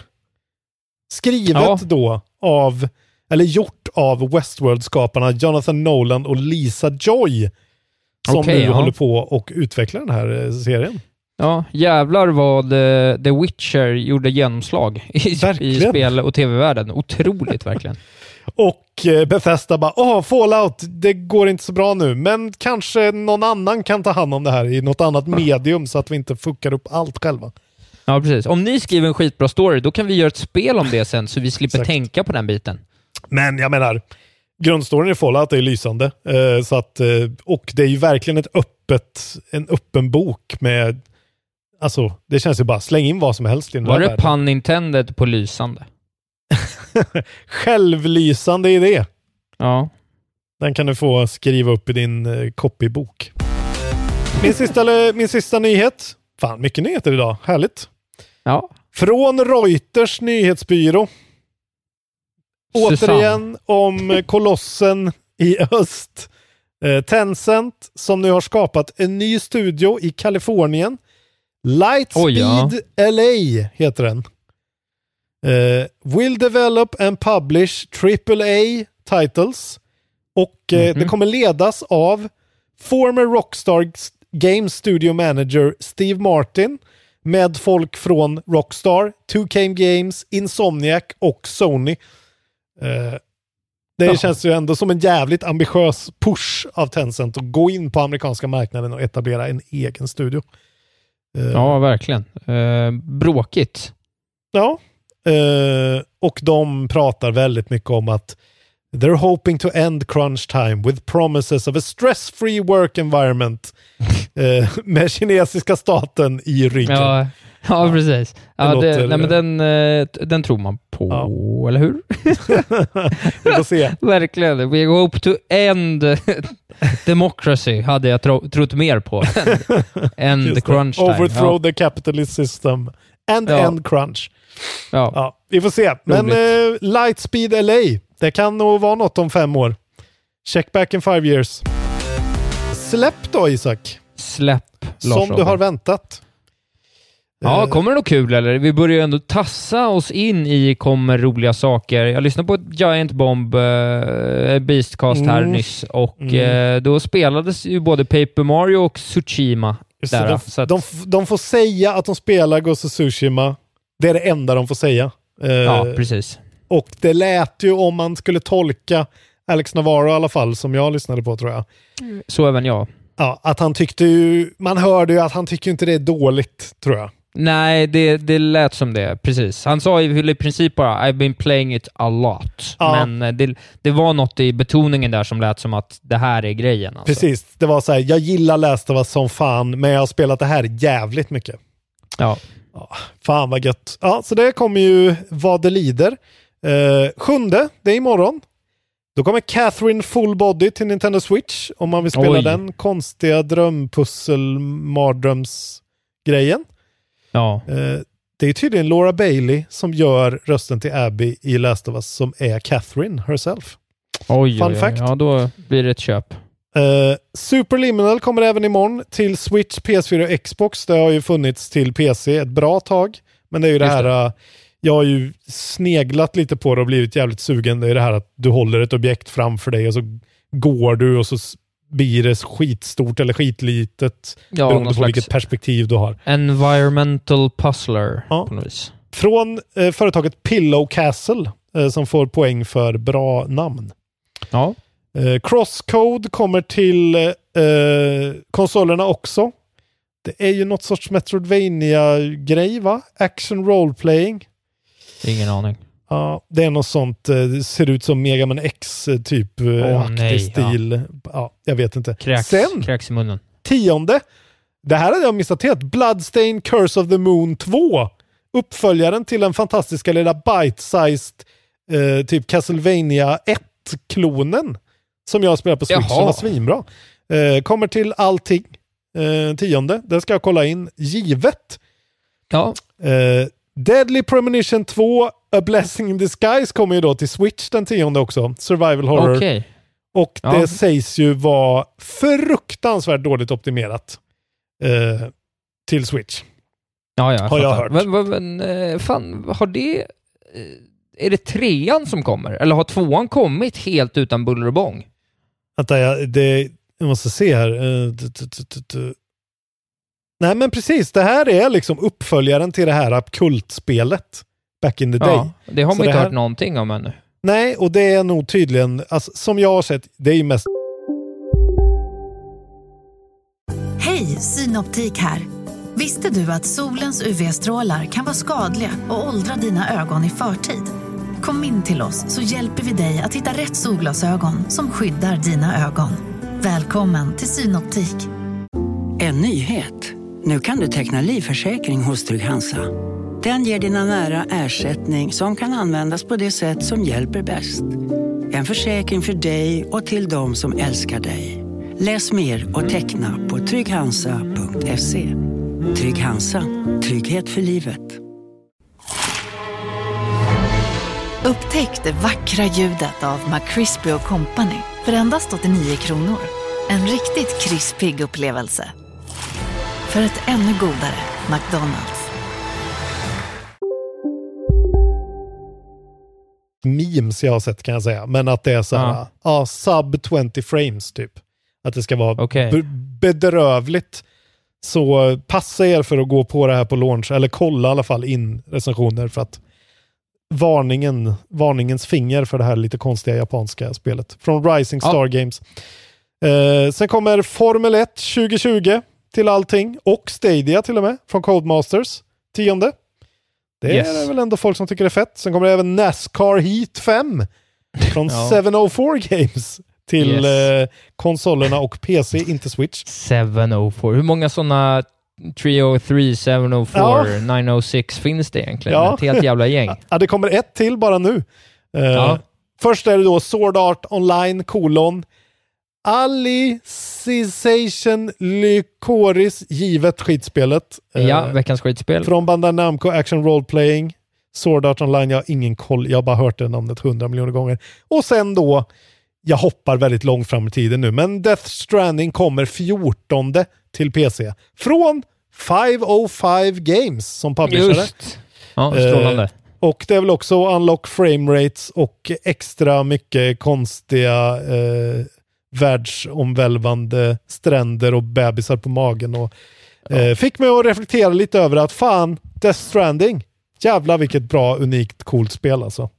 Skrivet Ja. då av, eller gjort av Westworld-skaparna Jonathan Nolan och Lisa Joy. Som Okej, nu ja. håller på och utvecklar den här eh, serien. Ja, jävlar vad eh, The Witcher gjorde genomslag i, i spel och tv-världen. Otroligt verkligen. Och eh, Bethesda bara, åh, Fallout, det går inte så bra nu, men kanske någon annan kan ta hand om det här i något annat medium så att vi inte fuckar upp allt själva. Ja, precis. Om ni skriver en skitbra story, då kan vi göra ett spel om det sen, så vi slipper tänka på den biten. Men jag menar, grundstoryn i Fallout är lysande. Eh, så att, eh, och det är ju verkligen ett öppet, en öppen bok med, alltså det känns ju bara, släng in vad som helst i den Var det världen. pun intended på lysande? Självlysande idé. Ja. Den kan du få skriva upp i din eh, copybok. Min sista, min sista nyhet. Fan, mycket nyheter idag. Härligt. Ja. Från Reuters nyhetsbyrå. återigen om kolossen i öst. Eh, Tencent som nu har skapat en ny studio i Kalifornien. Lightspeed ja. LA heter den. Eh, will develop and publish AAA titles. Och eh, Mhm. det kommer ledas av former Rockstar Game Studio Manager Steve Martin med folk från Rockstar, 2K Games, Insomniac och Sony. Eh, det känns ju ändå som en jävligt ambitiös push av Tencent att gå in på amerikanska marknaden och etablera en egen studio. Eh, Ja, verkligen. Eh, bråkigt. Ja, eh, och de pratar väldigt mycket om att they're hoping to end crunch time with promises of a stress-free work environment eh, med kinesiska staten i ryggen. Ja, ja, precis. Ja, Det låter- nej, men den, eh, den tror man på, eller hur? Vi får se. Verkligen. We hope to end democracy hade jag tro, trott mer på. End the crunch time. Overthrow Ja. the capitalist system and Ja. end crunch. Ja. Ja, vi får se. Men eh, Lightspeed LA, det kan nog vara något om fem år. Check back in five years. Släpp då Isak, Släpp Lars som du har väntat. Ja, Eh, kommer det något kul eller? Vi börjar ju ändå tassa oss in i kommer roliga saker. Jag lyssnade på ett Giant Bomb uh, Beastcast här Mm. nyss och Mm. eh, då spelades ju både Paper Mario och Tsushima. Det, där, de, så att, de, de får säga att de spelar Ghost of Tsushima. Det är det enda de får säga. Eh, ja, precis. och det lät ju om man skulle tolka Alex Navarro i alla fall, som jag lyssnade på tror jag. Så även jag. Ja, att han tyckte ju, man hörde ju att han tycker inte det är dåligt, tror jag. Nej, det, det lät som det. Precis. Han sa i princip bara “I've been playing it a lot”. Ja. Men eh, det, det var något i betoningen där som lät som att det här är grejen. Alltså. Precis, det var så här, jag gillar Last of Us som fan, men jag har spelat det här jävligt mycket. Ja. Fan vad gött. Ja, så det kommer ju vad det lider. Eh, sjunde, det är imorgon. Då kommer Catherine Full Body till Nintendo Switch om man vill spela Oj. den konstiga drömpussel mardrömsgrejen. Ja. Eh, det är tydligen Laura Bailey som gör rösten till Abby i Last of Us som är Catherine herself. Oj, Fun oj, fact. Ja, då blir det ett köp. Uh, Superliminal kommer även imorgon till Switch, PS4 och Xbox. Det har ju funnits till PC ett bra tag. Men det är ju det Just här, det. uh, jag har ju sneglat lite på det och blivit jävligt sugen. Det är det här att du håller ett objekt framför dig och så går du och så blir det skitstort eller skitlitet. Ja, beroende på vilket perspektiv du har. environmental puzzler Ja. på något vis. Från eh, företaget Pillow Castle eh, som får poäng för bra namn. Ja. Eh, Crosscode kommer till eh, konsolerna också. Det är ju något sorts Metroidvania-grej va? Action role-playing. Ingen aning. Ja, det är något sånt. eh, Det ser ut som Mega Man X eh, typ Åh, aktig nej, stil. Ja. jag vet inte. Kräks, Sen, kräks i munnen. tionde. Det här hade jag missat helt. Bloodstain Curse of the Moon 2. Uppföljaren till den fantastiska lilla bite-sized eh, typ Castlevania 1-klonen. Som jag spelar på Switch Jaha. som var svinbra. Eh, kommer till allting. Eh, tionde. Det ska jag kolla in. Givet. Ja. Deadly Premonition 2, A Blessing in Disguise kommer ju då till Switch den tionde också. Survival Horror. Okej. Och Ja. det sägs ju vara fruktansvärt dåligt optimerat eh, till Switch. Ja, ja, Har jag hört. Men, men, men eh, fan, har det... eh, Är det trean som kommer? Eller har tvåan kommit helt utan buller och bång? Vänta, jag, det, jag måste se här. Eh. Nej, men precis. Det här är liksom uppföljaren till det här kultspelet back in the day. Ja, det har Så man det inte här- hört någonting om ännu. Nej, och det är nog tydligen, alltså, som jag har sett, det är ju mest Hej, Synoptik här. Visste du att solens UV-strålar kan vara skadliga och åldra dina ögon i förtid? Kom in till oss så hjälper vi dig att hitta rätt solglasögon som skyddar dina ögon. Välkommen till Synoptik. En nyhet. Nu kan du teckna livförsäkring hos Trygg-Hansa. Den ger dina nära ersättning som kan användas på det sätt som hjälper bäst. En försäkring för dig och till de som älskar dig. Läs mer och teckna på trygghansa.se. Trygg Hansa. Trygghet för livet. Upptäck det vackra ljudet av McCrispy Company för endast 89 kronor. En riktigt krispig upplevelse. För ett ännu godare McDonalds. memes jag har sett kan jag säga. Men att det är så här, Ja. ja, sub 20 frames typ. Att det ska vara be- bedrövligt. Så passa er för att gå på det här på launch, eller kolla i alla fall in recensioner för att varningen, varningens finger för det här lite konstiga japanska spelet. Från Rising Ja. Star Games. Eh, sen kommer Formel 1 2020 till allting och Stadia till och med från Codemasters. Tionde. Det Yes. är väl ändå folk som tycker det är fett. Sen kommer det även Nascar Heat 5 från Ja. 704 Games till Yes. eh, konsolerna och PC, inte Switch. 704. Hur många sådana 303, 704, Ja. 906 finns det egentligen? Ja. Ett helt jävla gäng. Ja, det kommer ett till bara nu. Eh, Ja. Först är det då Sword Art Online, kolon. Alicization Lycoris, givet skitspelet. Eh, Ja, veckans skitspel. Från Bandai Namco Action Role Playing. Sword Art Online, jag har ingen koll. Jag har bara hört det namnet hundra miljoner gånger. Och sen då, jag hoppar väldigt långt fram i tiden nu, men Death Stranding kommer 14 till PC. Från 505 Games som publicerare. Just. Ja, strålande. Eh, och det är väl också unlock frame rates och extra mycket konstiga eh, världsomvälvande stränder och bebisar på magen. Och, eh, fick mig att reflektera lite över att fan, Death Stranding, jävlar vilket bra, unikt, coolt spel alltså.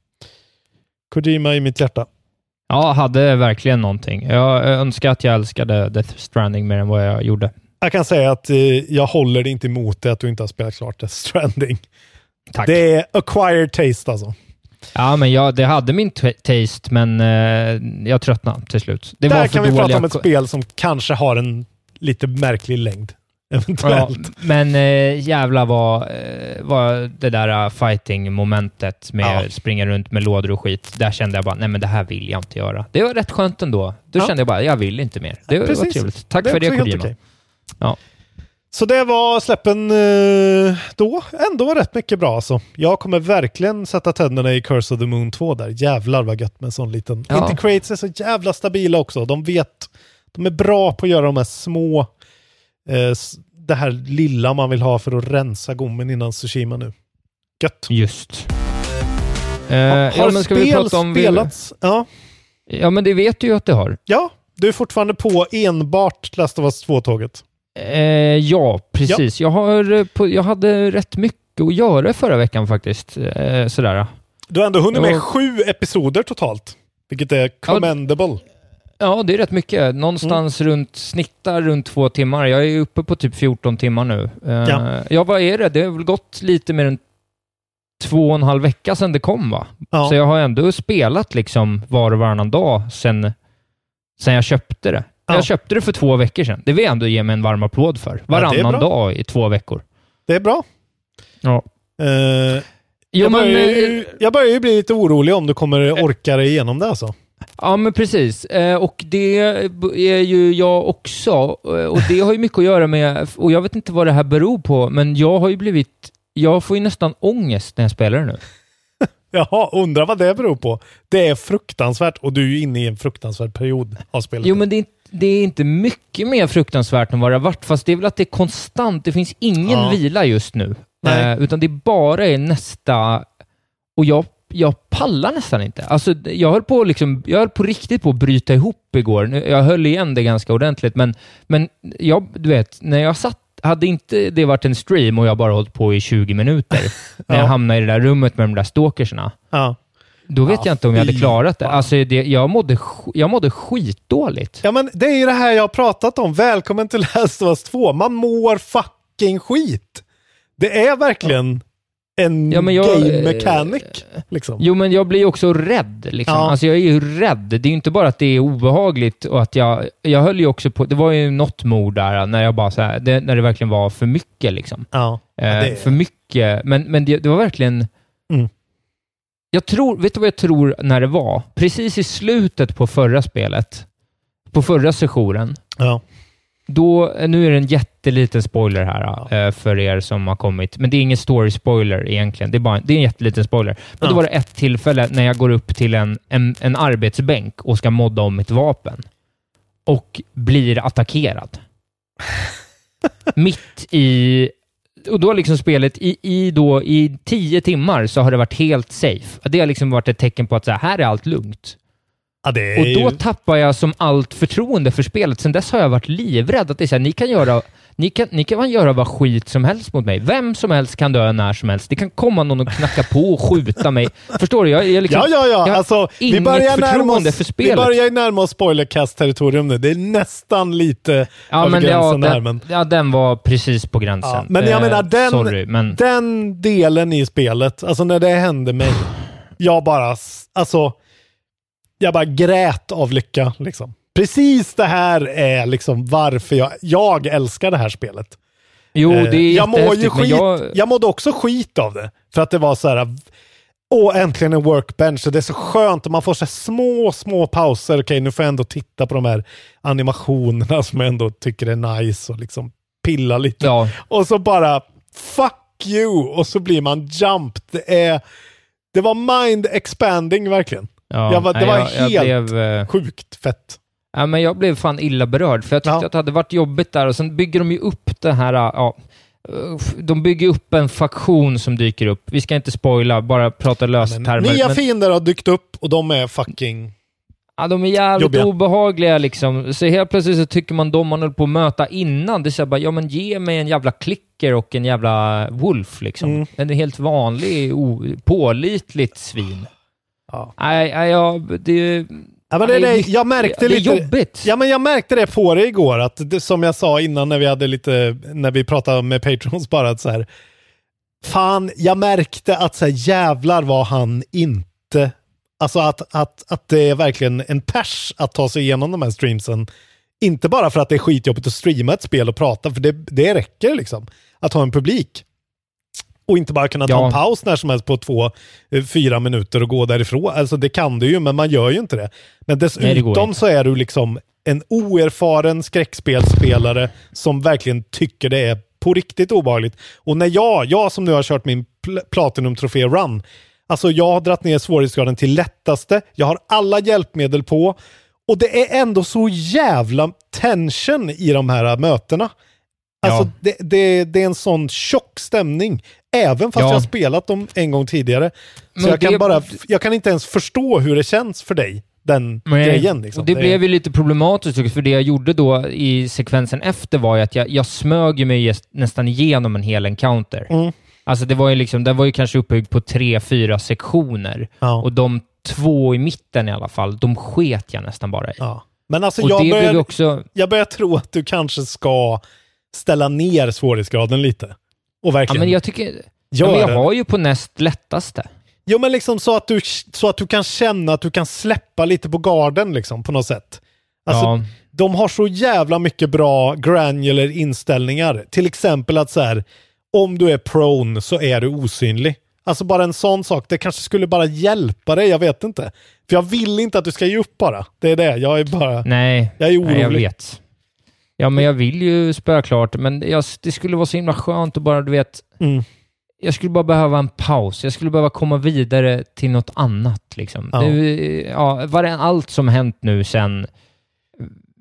Kojima i mitt hjärta. Ja, hade verkligen någonting. Jag önskar att jag älskade Death Stranding mer än vad jag gjorde. Jag kan säga att eh, jag håller inte emot det att du inte har spelat klart Death Stranding. Tack. Det är acquired taste alltså. Ja, men jag, det hade min taste, men eh, jag tröttnade till slut. Det Där var kan vi prata om ett spel som kanske har en lite märklig längd. Ja, Eventuellt. men eh, jävla vad, eh, vad det där uh, fighting-momentet med Ja. springa runt med lådor och skit, där kände jag bara, nej men det här vill jag inte göra. Det var rätt skönt ändå. Då Ja. kände jag bara, jag vill inte mer. Det var Precis. trevligt. Tack Det för det Kojima. okej. Ja. Så det var släppen eh, då. Ändå rätt mycket bra alltså. Jag kommer verkligen sätta tänderna i Curse of the Moon 2 där. Jävlar vad gött med en sån liten. Ja. Integrates är så jävla stabila också. De vet, de är bra på att göra de här små, eh, det här lilla man vill ha för att rensa gommen innan Tsushima nu. Gött. Just. Eh, har ja, men ska vi spel prata om... spelats? Ja. Ja, men det vet du ju att det har. ja, du är fortfarande på enbart Last of Us 2-tåget. Eh, ja, precis. Jag, har, eh, på, jag hade rätt mycket att göra förra veckan faktiskt. Eh, sådär. Du har ändå hunnit med Ja. sju episoder totalt. Vilket är commendable. Ja, det är rätt mycket. Någonstans Mm. runt, snittar runt två timmar. Jag är uppe på typ 14 timmar nu. Eh, Ja. ja. vad är det? Det har väl gått lite mer än två och en halv vecka sedan det kom, va? Ja. Så jag har ändå spelat liksom var och varannan dag sedan, sedan jag köpte det. Ja. Jag köpte det för två veckor sedan. Det vill jag ändå ge mig en varm applåd för. Varannan bra. dag i två veckor. Det är bra. Ja. Eh, Jo, jag, men, börjar eh, ju, jag börjar ju bli lite orolig om du kommer orka dig igenom det alltså. Ja, men precis. Eh, och det är ju jag också. Eh, Och det har ju mycket att göra med, och jag vet inte vad det här beror på, men jag har ju blivit, jag får ju nästan ångest när jag spelar det nu. Jaha, undrar vad det beror på. Det är fruktansvärt och du är ju inne i en fruktansvärd period av spelet. Jo, men det är, inte- det är inte mycket mer fruktansvärt än vad det har varit, fast det är väl att det är konstant. Det finns ingen Ja. vila just nu, eh, utan det bara är nästa... Och jag, jag pallar nästan inte. Alltså, jag höll på liksom, jag höll på riktigt på att bryta ihop igår. Jag höll igen det ganska ordentligt, men, men jag, du vet, när jag satt hade inte det varit en stream och jag bara hållit på i 20 minuter, när jag Ja. hamnade i det där rummet med de där stalkersna, Ja. Då vet Ja, jag inte om jag hade klarat det. Alltså, det jag, mådde, jag mådde skitdåligt. ja, men det är ju det här jag har pratat om. Välkommen till Last of Us 2. Man mår fucking skit. Det är verkligen en Ja, jag- game mechanic. Liksom. Jo, men jag blir också rädd. Liksom. Ja. Alltså, jag är ju rädd. Det är ju inte bara att det är obehagligt och att jag... Jag höll ju också på... Det var ju något mord där när jag bara så här, det, när det verkligen var för mycket. Liksom. Ja. Eh, det är- För mycket. Men, men det, det var verkligen... Mm. Jag tror... Vet du vad jag tror när det var? Precis i slutet på förra spelet, på förra sessionen, Ja. då, nu är det en jätteliten spoiler här eh, för er som har kommit, men det är ingen story-spoiler egentligen. Det är, bara, det är en jätteliten spoiler. Men då var det ett tillfälle när jag går upp till en, en, en arbetsbänk och ska modda om mitt vapen och blir attackerad. Mitt i... Och då har liksom spelet i, i, då, i tio timmar så har det varit helt safe. Det har liksom varit ett tecken på att så här, här är allt lugnt. Ja, är Och då ju... tappar jag som allt förtroende för spelet. Sen dess har jag varit livrädd att det är så här, ni kan göra ni kan, ni kan göra vad skit som helst mot mig. Vem som helst kan dö när som helst. Det kan komma någon och knacka på och skjuta mig. Förstår du? Jag, jag liksom, Ja, ja, ja. jag Alltså, vi börjar närma förtroende oss, för vi spelet. börjar ju närma oss spoilercast-territorium nu. Det är nästan lite ja, över men, det- ja, gränsen den, här. Men, ja, den var precis på gränsen. ja, men jag Eh, menar, den, Sorry, men... den delen i spelet, alltså när det hände mig, jag bara, alltså, jag bara grät av lycka. Liksom. Precis det här är liksom varför jag, jag älskar det här spelet. Jo, Eh, det är jag, mår ju skit, jag... jag mådde också skit av det. För att det var så här, åh äntligen en workbench. Det är så skönt och man får så små, små pauser. Okej, nu får jag ändå titta på de här animationerna som jag ändå tycker är nice och liksom pilla lite. Ja, Och så bara, fuck you! Och så blir man jumped. Det, är, det var mind expanding verkligen. ja, Jag var- det nej, var jag, helt- Jag blev, eh, Sjukt fett. Ja, men jag blev fan illa berörd, för jag tyckte Ja. att det hade varit jobbigt där och sen bygger de ju upp det här, ja, uff, de bygger upp en faktion som dyker upp. Vi ska inte spoila, bara prata löstermer. Nya men, fiender har dykt upp och de är fucking... ja, de är jävligt jobbiga. obehagliga liksom. Så helt plötsligt så tycker man de man höll på att möta innan, det är bara, ja men ge mig en jävla klicker och en jävla wolf liksom. Mm. En helt vanlig, pålitligt svin. Ja. Nej, nej, ja, det... Ja, men det, det, jag märkte det är lite... jobbigt. Ja, men jag märkte det på det igår, att det, som jag sa innan när vi hade lite, när vi pratade med patrons bara, att så här, fan, jag märkte att så här, jävlar var han inte, alltså att, att, att det är verkligen en pers att ta sig igenom de här streamsen. Inte bara för att det är skitjobbigt att streama ett spel och prata, för det, det räcker liksom, att ha en publik. Och inte bara kunna ta Ja. en paus när som helst på två, eh, fyra minuter och gå därifrån. Alltså det kan du ju, men man gör ju inte det. Men Nej, dessutom inte. så är du liksom en oerfaren skräckspelspelare som verkligen tycker det är på riktigt obehagligt. Och när jag, jag som nu har kört min pl- Platinum-trofé run, alltså jag har dratt ner svårighetsgraden till lättaste, jag har alla hjälpmedel på och det är ändå så jävla tension i de här mötena. Alltså Ja. det, det, det är en sån tjock stämning. Även fast Ja. jag har spelat dem en gång tidigare. Så Men jag kan, det- bara, jag kan inte ens förstå hur det känns för dig, den Nej, grejen. Liksom. och det blev ju lite problematiskt, för det jag gjorde då i sekvensen efter var ju att jag, jag smög mig nästan igenom en hel encounter. Mm. Alltså det var ju liksom, det var ju kanske uppbyggd på tre, fyra sektioner. Ja. Och de två i mitten i alla fall, de sket jag nästan bara i. Ja. Men alltså och jag det börjar, också... jag börjar tro att du kanske ska ställa ner svårighetsgraden lite. Och Ja, verkligen men jag tycker... Ja, men jag det. har ju på näst lättaste. Jo, men liksom så att, du, så att du kan känna att du kan släppa lite på garden liksom, på något sätt. Alltså, ja. de har så jävla mycket bra granular inställningar. Till exempel att så här, om du är prone så är du osynlig. Alltså bara en sån sak, det kanske skulle bara hjälpa dig, jag vet inte. För jag vill inte att du ska ge upp bara. Det är det, jag är bara... Nej, Jag är orolig. nej, jag vet. Ja, men jag vill ju spöa klart, men jag, det skulle vara så himla skönt att bara, du vet... Mm. Jag skulle bara behöva en paus. Jag skulle behöva komma vidare till något annat. Liksom. Ja. Det, ja, var det allt som hänt nu sen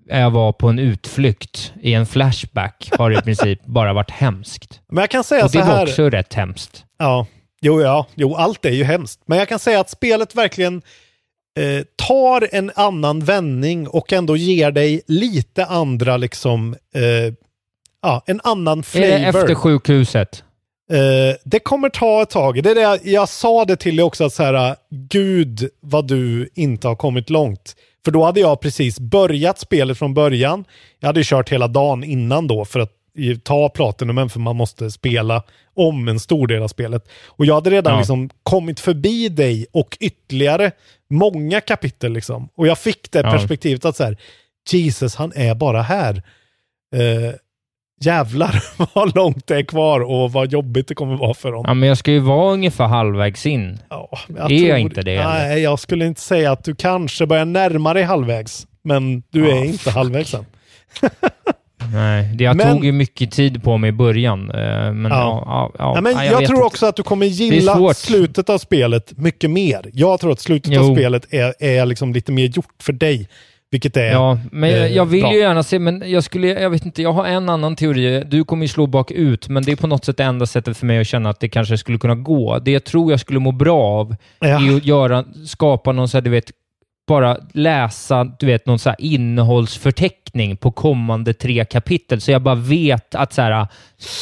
jag var på en utflykt i en flashback har i princip bara varit hemskt. Men jag kan säga Och det så var här... också rätt hemskt. Ja, jo, ja, jo, allt är ju hemskt. Men jag kan säga att spelet verkligen eh, tar en annan vändning och ändå ger dig lite andra, liksom, eh, ja, en annan Är flavor. det efter sjukhuset? Eh, det kommer ta ett tag. Det är det jag, jag sa det till dig också, att så här, gud vad du inte har kommit långt. För då hade jag precis börjat spelet från början. Jag hade kört hela dagen innan då för att ta Platinumen för man måste spela om en stor del av spelet. Och jag hade redan Ja. liksom kommit förbi dig och ytterligare många kapitel liksom. Och jag fick det Ja. perspektivet att så här, Jesus han är bara här. Eh, jävlar vad långt det är kvar och vad jobbigt det kommer vara för honom. Ja, men jag ska ju vara ungefär halvvägs in. Ja, Är jag inte det, eller? Nej, jag skulle inte säga att du kanske börjar närma dig halvvägs. Men du Ja, är inte halvvägs än. Nej, jag Men- tog ju mycket tid på mig i början. eh, Men ja, ja, ja, Ja, men ja, jag vet tror inte. också att du kommer gilla slutet av spelet mycket mer. Jag tror att slutet av Jo. spelet är, är liksom lite mer gjort för dig. Vilket är Ja, men jag, eh, jag vill bra. ju gärna se, men jag skulle, jag vet inte, jag har en annan teori. Du kommer ju slå bakut, men det är på något sätt det enda sättet för mig att känna att det kanske skulle kunna gå. Det jag tror jag skulle må bra av Ja. är att göra, skapa någon så här, du vet, bara läsa, du vet, någon så här innehållsförteckning på kommande tre kapitel, så jag bara vet att så här, äh,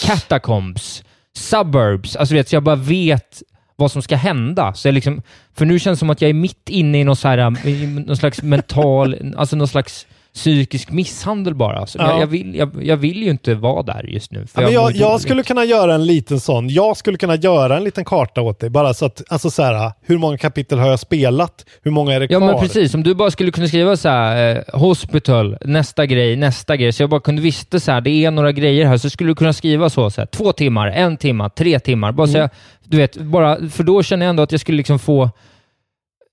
catacombs, suburbs, alltså vet, så jag bara vet vad som ska hända. Så jag liksom, för nu känns det som att jag är mitt inne i någon, så här, äh, i någon slags mental, alltså någon slags psykisk misshandel bara. Så Ja. jag, jag, vill, jag, jag vill ju inte vara där just nu. Ja, jag, jag dåligt. skulle kunna göra en liten sån. Jag skulle kunna göra en liten karta åt dig. Bara så att, alltså så här, hur många kapitel har jag spelat? Hur många är det Ja, kvar? men precis. Om du bara skulle kunna skriva så här, eh, hospital, nästa grej, nästa grej, så jag bara kunde visste så här, det är några grejer här, så skulle du kunna skriva så, så här, två timmar, en timme, tre timmar. Bara så Mm. jag, du vet, bara, för då känner jag ändå att jag skulle liksom få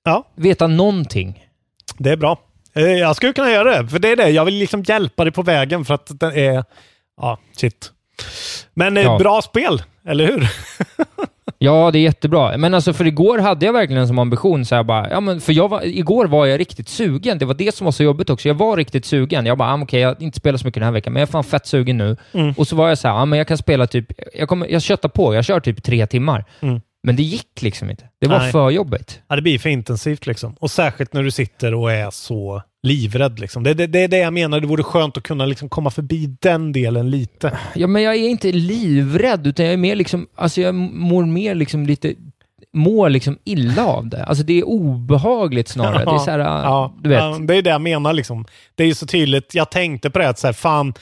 Ja. veta någonting. Det är bra. Eh, Jag skulle kunna göra det, för det är det. Jag vill liksom hjälpa dig på vägen för att det är... Ja, shit. Men eh, Ja. bra spel, eller hur? Ja, det är jättebra. Men alltså, för igår hade jag verkligen som ambition, så här bara, ja, men för jag var, igår var jag riktigt sugen. Det var det som var så jobbigt också. Jag var riktigt sugen. Jag bara, ah, okej, jag har inte spelat så mycket den här veckan, men jag är fan fett sugen nu. Mm. Och så var jag så här, ah, men jag kan spela typ, jag, kommer, jag köttar på, jag kör typ tre timmar. Mm. Men det gick liksom inte. Det var Nej. för jobbigt. Ja, det blir för intensivt liksom. Och särskilt när du sitter och är så livrädd liksom. Det, det, det är det jag menar. Det vore skönt att kunna liksom komma förbi den delen lite. Ja, men jag är inte livrädd, utan jag är mer liksom, alltså jag mår mer liksom lite, mår liksom illa av det. Alltså det är obehagligt snarare. Det är så här, ja, du vet. ja, det är det jag menar liksom. Det är ju så tydligt. Jag tänkte på det att så här, fan,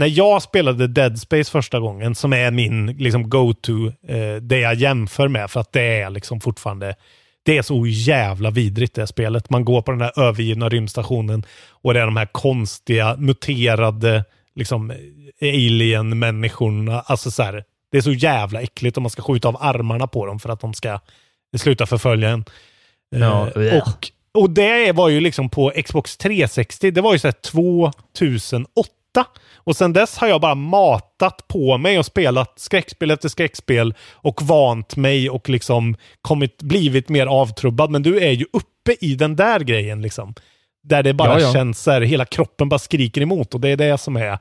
när jag spelade Dead Space första gången, som är min liksom, go-to, eh, det jag jämför med, för att det är liksom fortfarande det är så jävla vidrigt det spelet. Man går på den här övergivna rymdstationen och det är de här konstiga, muterade liksom, alien-människorna. Alltså så här, det är så jävla äckligt om man ska skjuta av armarna på dem för att de ska sluta förfölja en. Ja, Eh, och, och det var ju liksom på Xbox 360, det var ju så här 2008. Och sen dess har jag bara matat på mig och spelat skräckspel efter skräckspel och vant mig och liksom kommit, blivit mer avtrubbad. Men du är ju uppe i den där grejen liksom. Där det bara Ja, ja. känns så här, hela kroppen bara skriker emot och det är det som är...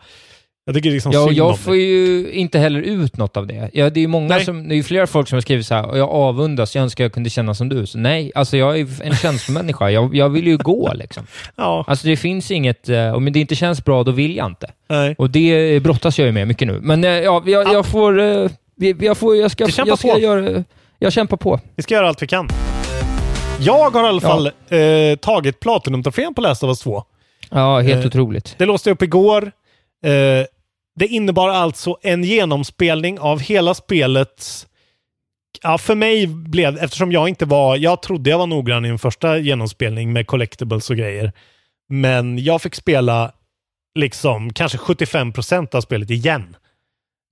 Jag tycker liksom Ja, och synd jag får ju inte heller ut något av det. Ja, det är många Nej. som, det är ju flera folk som har skrivit så här, och jag avundas, jag önskar jag kunde känna som du. Så nej, alltså jag är en känslomänniska. Jag, jag vill ju gå liksom. Ja, Alltså det finns inget, eh, om det inte känns bra, då vill jag inte. nej. Och det brottas jag ju med mycket nu. Men eh, ja, jag, jag får, eh, jag får, jag ska, jag ska på. göra, jag kämpar på. Vi ska göra allt vi kan. Jag har i alla fall eh, tagit Platinum-trofén på Last of Us 2. Ja, helt Eh, otroligt. Det låste jag upp igår. Eh, det innebar alltså en genomspelning av hela spelets... Ja, för mig blev eftersom jag inte var... Jag trodde jag var noggrann i en första genomspelning med collectibles och grejer. Men jag fick spela liksom kanske 75% av spelet igen.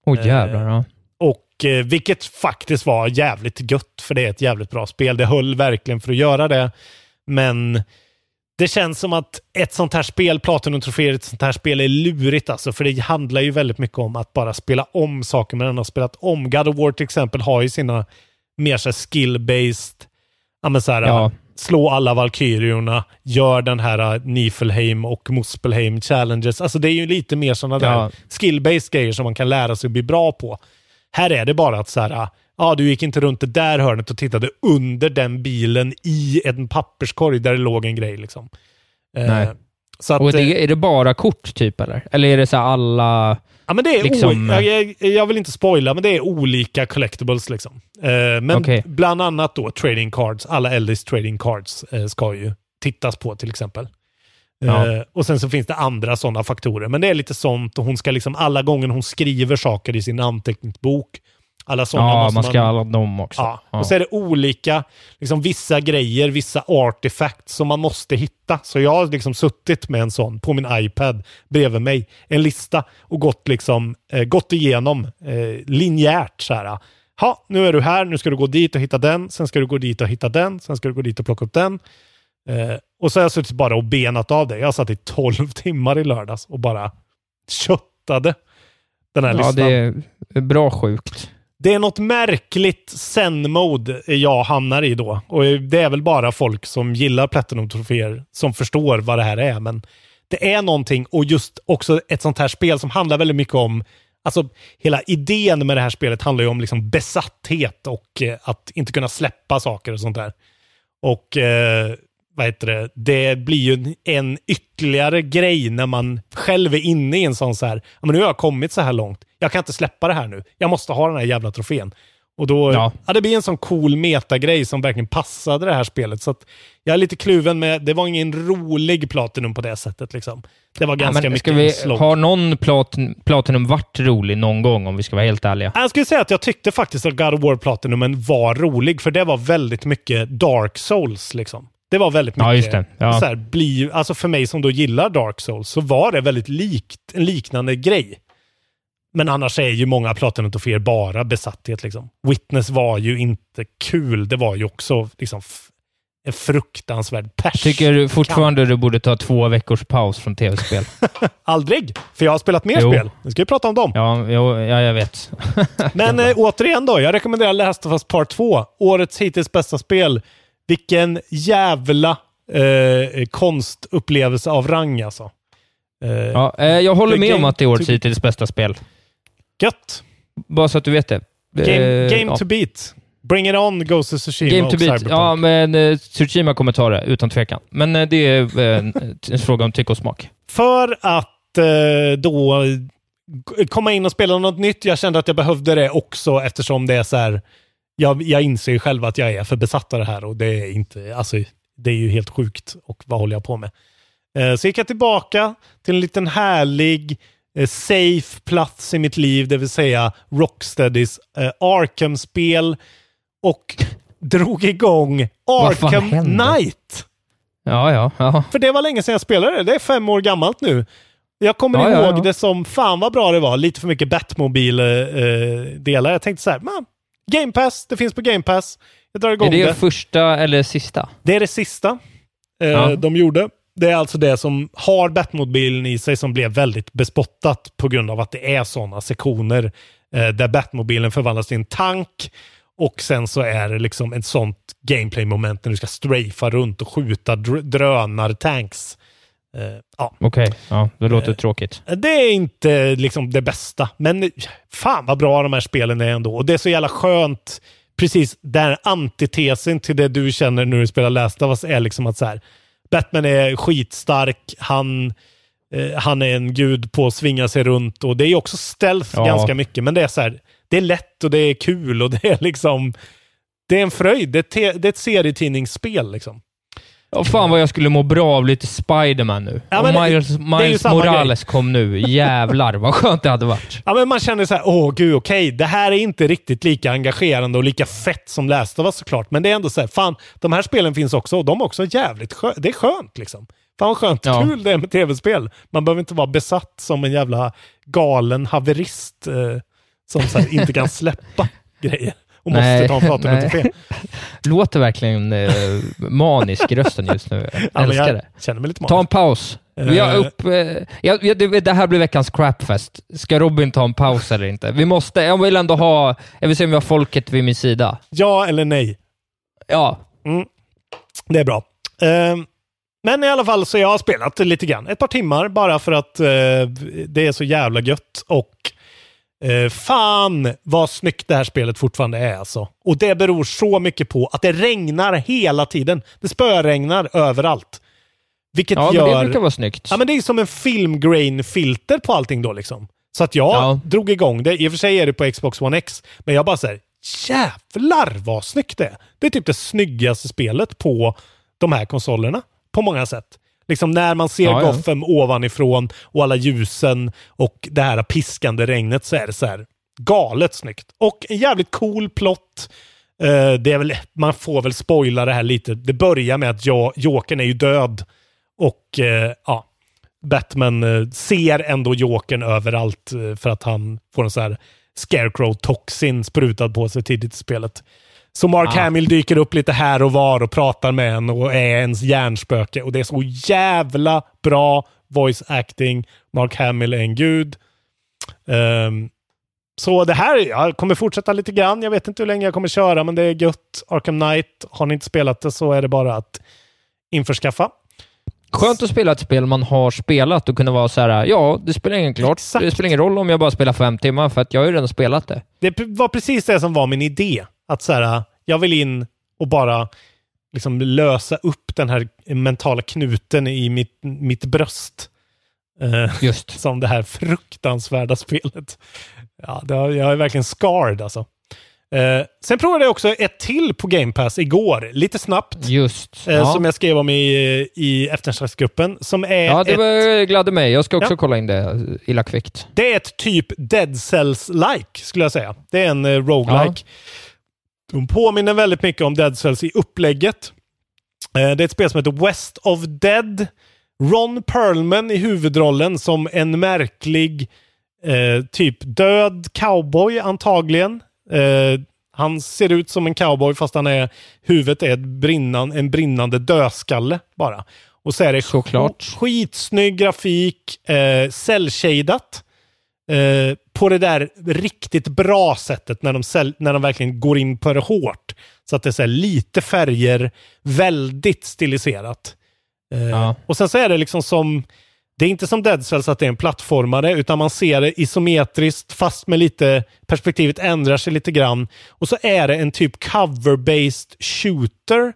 Åh jävlar, ja. Och eh, vilket faktiskt var jävligt gött, för det är ett jävligt bra spel. Det höll verkligen för att göra det. Men det känns som att ett sånt här spel, Platinum-troféer, ett sånt här spel är lurigt alltså. För det handlar ju väldigt mycket om att bara spela om saker man har spelat om. God of War till exempel har ju sina mer så skill-based, ja så här, Ja. slå alla valkyriorna, gör den här uh, Niflheim och Muspelheim challenges. Alltså det är ju lite mer sådana där Ja. skill-based grejer som man kan lära sig att bli bra på. Här är det bara att så här, ja du gick inte runt det där hörnet och tittade under den bilen i en papperskorg där det låg en grej liksom. Eh, Nej. Så att, Och eh, det, är det bara kort typ, eller? Eller är det så här alla... Ja, men det är liksom, jag, jag, jag vill inte spoila, men det är olika collectibles liksom. Eh, men Okej. bland annat då trading cards. Alla Eldis trading cards eh, ska ju tittas på till exempel. Ja. Eh, och sen så finns det andra sådana faktorer. Men det är lite sånt och hon ska liksom alla gånger hon skriver saker i sin anteckningsbok. Alla sådana Ja, måste man ska alla dem också. Ja. Ja. Och så är det olika, liksom vissa grejer, vissa artefacts som man måste hitta. Så jag har liksom suttit med en sån på min iPad bredvid mig, en lista och gått liksom, eh, gått igenom eh, linjärt så här. Ja, nu är du här, nu ska du gå dit och hitta den, sen ska du gå dit och hitta den, sen ska du gå dit och plocka upp den. Eh, och så har jag suttit bara och benat av det. Jag satt i 12 timmar i lördags och bara hittade den här Ja, listan. det är bra sjukt. Det är något märkligt zen-mode jag hamnar i då. Och det är väl bara folk som gillar Platinum-troféer som förstår vad det här är. Men det är någonting och just också ett sånt här spel som handlar väldigt mycket om Alltså hela idén med det här spelet handlar ju om liksom besatthet och eh, att inte kunna släppa saker och sånt där. Och eh, vad heter det, det blir ju en, en ytterligare grej när man själv är inne i en sån så här, ja, men nu har jag kommit så här långt, jag kan inte släppa det här nu, jag måste ha den här jävla trofén. Och då, Ja. ja. det blir en sån cool metagrej som verkligen passade det här spelet. Så jag är lite kluven med, det var ingen rolig Platinum på det sättet liksom. Det var ganska Ja, men mycket vi, slog. Har någon platin, Platinum varit rolig någon gång, om vi ska vara helt ärliga? Jag skulle säga att jag tyckte faktiskt att God of War Platinumen var rolig, för det var väldigt mycket Dark Souls. liksom. Det var väldigt mycket... Ja, just det. Ja. Så här, bli, alltså för mig som då gillar Dark Souls så var det väldigt likt, en liknande grej. Men annars är ju många Platinum-troféer bara besatthet. Liksom. Witness var ju inte kul. Det var ju också liksom, en fruktansvärd pers. Tycker du fortfarande du borde ta två veckors paus från tv-spel? Aldrig! För jag har spelat mer Jo. spel. Nu ska vi prata om dem. Ja, jo, ja jag vet. Men eh, återigen då, jag rekommenderar Last of Us Part 2. Årets hittills bästa spel. Vilken jävla eh, konstupplevelse av rang alltså. Eh, Ja, eh, jag håller med om att det är årets hittills bästa spel. Gött! Bara så att du vet det. Game, Eh, game ja. to beat. Bring it on, Ghost of Tsushima Game to beat. Cyberpunk. Ja, men eh, Tsushima kommer ta det, utan tvekan. Men eh, det är eh, en, en fråga om tycke och smak. För att eh, då komma in och spela något nytt. Jag kände att jag behövde det också eftersom det är så här. Jag, jag inser ju själv att jag är för besatt av det här och det är inte, alltså det är ju helt sjukt. Och vad håller jag på med? Eh, så gick jag tillbaka till en liten härlig eh, safe plats i mitt liv, det vill säga Rocksteadys eh, Arkham-spel och drog igång Arkham? Knight. Ja, ja, ja. För det var länge sedan jag spelade det. Det är fem år gammalt nu. Jag kommer Ja, ja, ihåg ja. det som fan vad bra det var. Lite för mycket Batmobil-delar. jag tänkte så här, man, Game Pass, det finns på Game Pass. Jag drar igång Är det, det. första eller sista? Det är det sista eh, Ja. de gjorde. Det är alltså det som har Batmobilen i sig som blev väldigt bespottat på grund av att det är sådana sektioner eh, där Batmobilen förvandlas till en tank och sen så är det liksom ett sånt gameplay-moment när du ska strafa runt och skjuta dr- drönartanks. Eh, ja. Okej, ja, det låter tråkigt. Det är inte liksom det bästa, men fan vad bra de här spelen är ändå. Och det är så jävla skönt. Precis, den antitesen till det du känner när du spelar Last of Us är liksom att så här, Batman är skitstark, han, eh, han är en gud på att svinga sig runt och det är också stealth Ja. ganska mycket, men det är så här, det är lätt och det är kul och det är liksom, det är en fröjd. Det är, te, det är ett serietidningsspel liksom. Ja, fan vad jag skulle må bra av lite Spider-Man nu. Ja, det- Miles, Miles Morales kom nu. Jävlar vad skönt det hade varit. Ja, men man känner så här, åh gud, okej, det här är inte riktigt lika engagerande och lika fett som Last of Us såklart. Men det är ändå så här, fan, de här spelen finns också och de är också jävligt skönt. Det är skönt liksom. Fan vad skönt, Ja. kul det är med tv-spel. Man behöver inte vara besatt som en jävla galen haverist eh, som så här, inte kan släppa grejer och måste Nej, ta en prat med fel. Låter verkligen eh, manisk i rösten just nu. Jag Ja, älskar jag det. känner mig lite Ta en manisk. paus. Vi har Eh. upp, eh, det här blir veckans crapfest. Ska Robin ta en paus eller inte? Vi måste, jag vill ändå ha, jag vill se om vi har folket vid min sida. Ja eller nej? Ja. Mm. Det är bra. Ehm, men i alla fall så jag har spelat lite grann. Ett par timmar bara för att eh, det är så jävla gött. Och eh, fan vad snyggt det här spelet fortfarande är alltså. Och det beror så mycket på att det regnar hela tiden. Det spöregnar överallt. Vilket Ja, gör... det brukar vara snyggt. Ja, men det är som en filmgrain-filter på allting då liksom. Så att jag Ja. drog igång det. I och för sig är det på Xbox One X, men jag bara säger jävlar vad snyggt det är. Det är typ det snyggaste spelet på de här konsolerna på många sätt. Liksom när man ser Ja, ja. Gotham ovanifrån och alla ljusen och det här piskande regnet så är det så här galet snyggt. Och en jävligt cool plott. Eh, det är väl, man får väl spoila det här lite. Det börjar med att Jokern är ju död. Och eh, ja, Batman eh, ser ändå Jokern överallt för att han får en sån här Scarecrow-toxin sprutad på sig tidigt i spelet. Så Mark Ah. Hamill dyker upp lite här och var och pratar med en och är ens hjärnspöke. Och det är så jävla bra voice acting. Mark Hamill är en gud. Ehm, så det här, jag kommer fortsätta lite grann. Jag vet inte hur länge jag kommer köra, men det är gött. Arkham Knight, har ni inte spelat det så är det bara att införskaffa. Skönt att spela ett spel man har spelat och kunna vara så här, ja, det spelar ingen, klart. Exakt. Det spelar ingen roll om jag bara spelar fem timmar, för att jag har ju redan spelat det. Det var precis det som var min idé. Att så här, jag vill in och bara liksom lösa upp den här mentala knuten i mitt, mitt bröst. Eh, Just. som det här fruktansvärda spelet. Ja, har, jag är verkligen scarred alltså. Eh, sen provade jag också ett till på Game Pass igår, lite snabbt. Just. Eh, ja. Som jag skrev om i, i eftersnacksgruppen. Som är ja, det ett, var, gladde mig. Jag ska också Ja. kolla in det illa kvickt. det är ett typ Dead Cells-like, skulle jag säga. Det är en eh, roguelike. De påminner väldigt mycket om Dead Cells i upplägget. Eh, det är ett spel som heter West of Dead. Ron Perlman i huvudrollen som en märklig eh, typ död cowboy antagligen. Eh, han ser ut som en cowboy fast han är, huvudet är ett brinnan, en brinnande dödskalle bara. Och så är det Såklart. sk- skitsnygg grafik, eh, cell-shadat. Eh, på det där riktigt bra sättet när de, när de verkligen går in på det hårt. Så att det är så lite färger, väldigt stiliserat. Eh, Ja. Och sen så är det liksom som, det är inte som Dead Cells att det är en plattformare, utan man ser det isometriskt fast med lite, perspektivet ändrar sig lite grann. Och så är det en typ cover-based shooter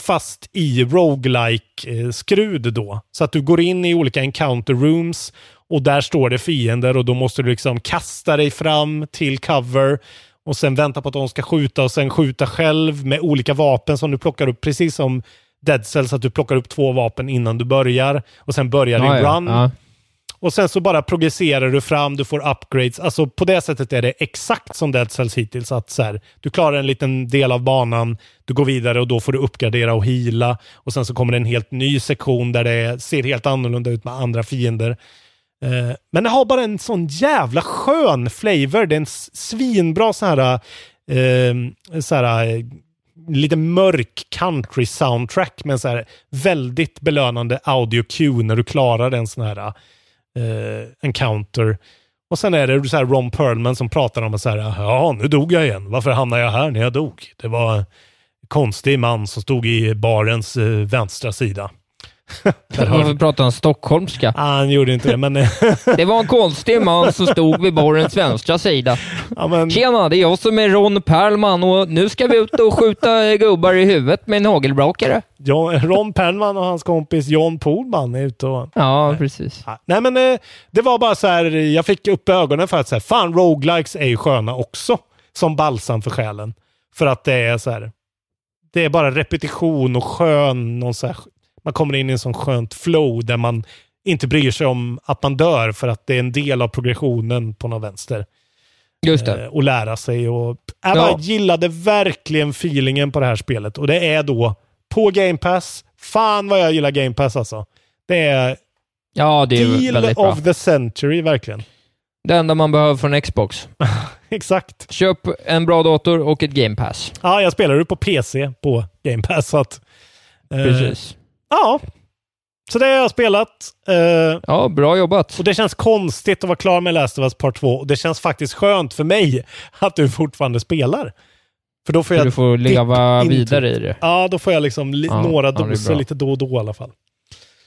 fast i roguelike eh, skrud då. Så att du går in i olika encounter rooms och där står det fiender och då måste du liksom kasta dig fram till cover och sen vänta på att de ska skjuta och sen skjuta själv med olika vapen som du plockar upp precis som Dead Cells att du plockar upp två vapen innan du börjar och sen börjar din Ja, run. Ja. Och sen så bara progresserar du fram, du får upgrades. Alltså på det sättet är det exakt som Dead Cells hittills. Att så här, du klarar en liten del av banan, du går vidare och då får du uppgradera och hila. Och sen så kommer det en helt ny sektion där det ser helt annorlunda ut med andra fiender. Eh, men det har bara en sån jävla skön flavor. Det är en svinbra så här, eh, så här eh, lite mörk country soundtrack med så här väldigt belönande audio cue när du klarar en sån här eh, encounter. Och sen är det så här Ron Perlman som pratar om att så här, ja nu dog jag igen. Varför hamnade jag här när jag dog? Det var en konstig man som stod i barens eh, vänstra sida. Varför pratar han stockholmska? Ah, han gjorde inte det, men... Det var en konstig man som stod vid barrens vänstra sida. ja, men Tjena, det är jag som är Ron Perlman och nu ska vi ut och skjuta gubbar i huvudet med en hagelbrakare. John, Ron Perlman och hans kompis John Pohlman är ute och... Ja, precis. Ja, Nej men eh, det var bara så här, jag fick upp ögonen för att så här, fan roguelikes är ju sköna också. Som balsam för själen. För att det är så här, det är bara repetition och skön, någon så här, man kommer in i en sån skönt flow där man inte bryr sig om att man dör för att det är en del av progressionen på någon vänster. Just det. Eh, och lära sig och jag Ja. gillade verkligen feelingen på det här spelet och det är då på Game Pass. Fan vad jag gillar Game Pass alltså. Det är Ja, det är deal väldigt bra. of the century verkligen. Det enda man behöver från Xbox. Exakt. Köp en bra dator och ett Game Pass. Ja, jag spelar ju på PC på Game Pass. Så att, eh, Precis. Ja. Så det har jag spelat. eh, Ja, bra jobbat. och det känns konstigt att vara klar med Last of Us Part 2. Och det känns faktiskt skönt för mig att du fortfarande spelar. För då får Så jag du får leva vidare i det. Ja, då får jag liksom li- Ja, några ja, doser lite då och då i alla fall.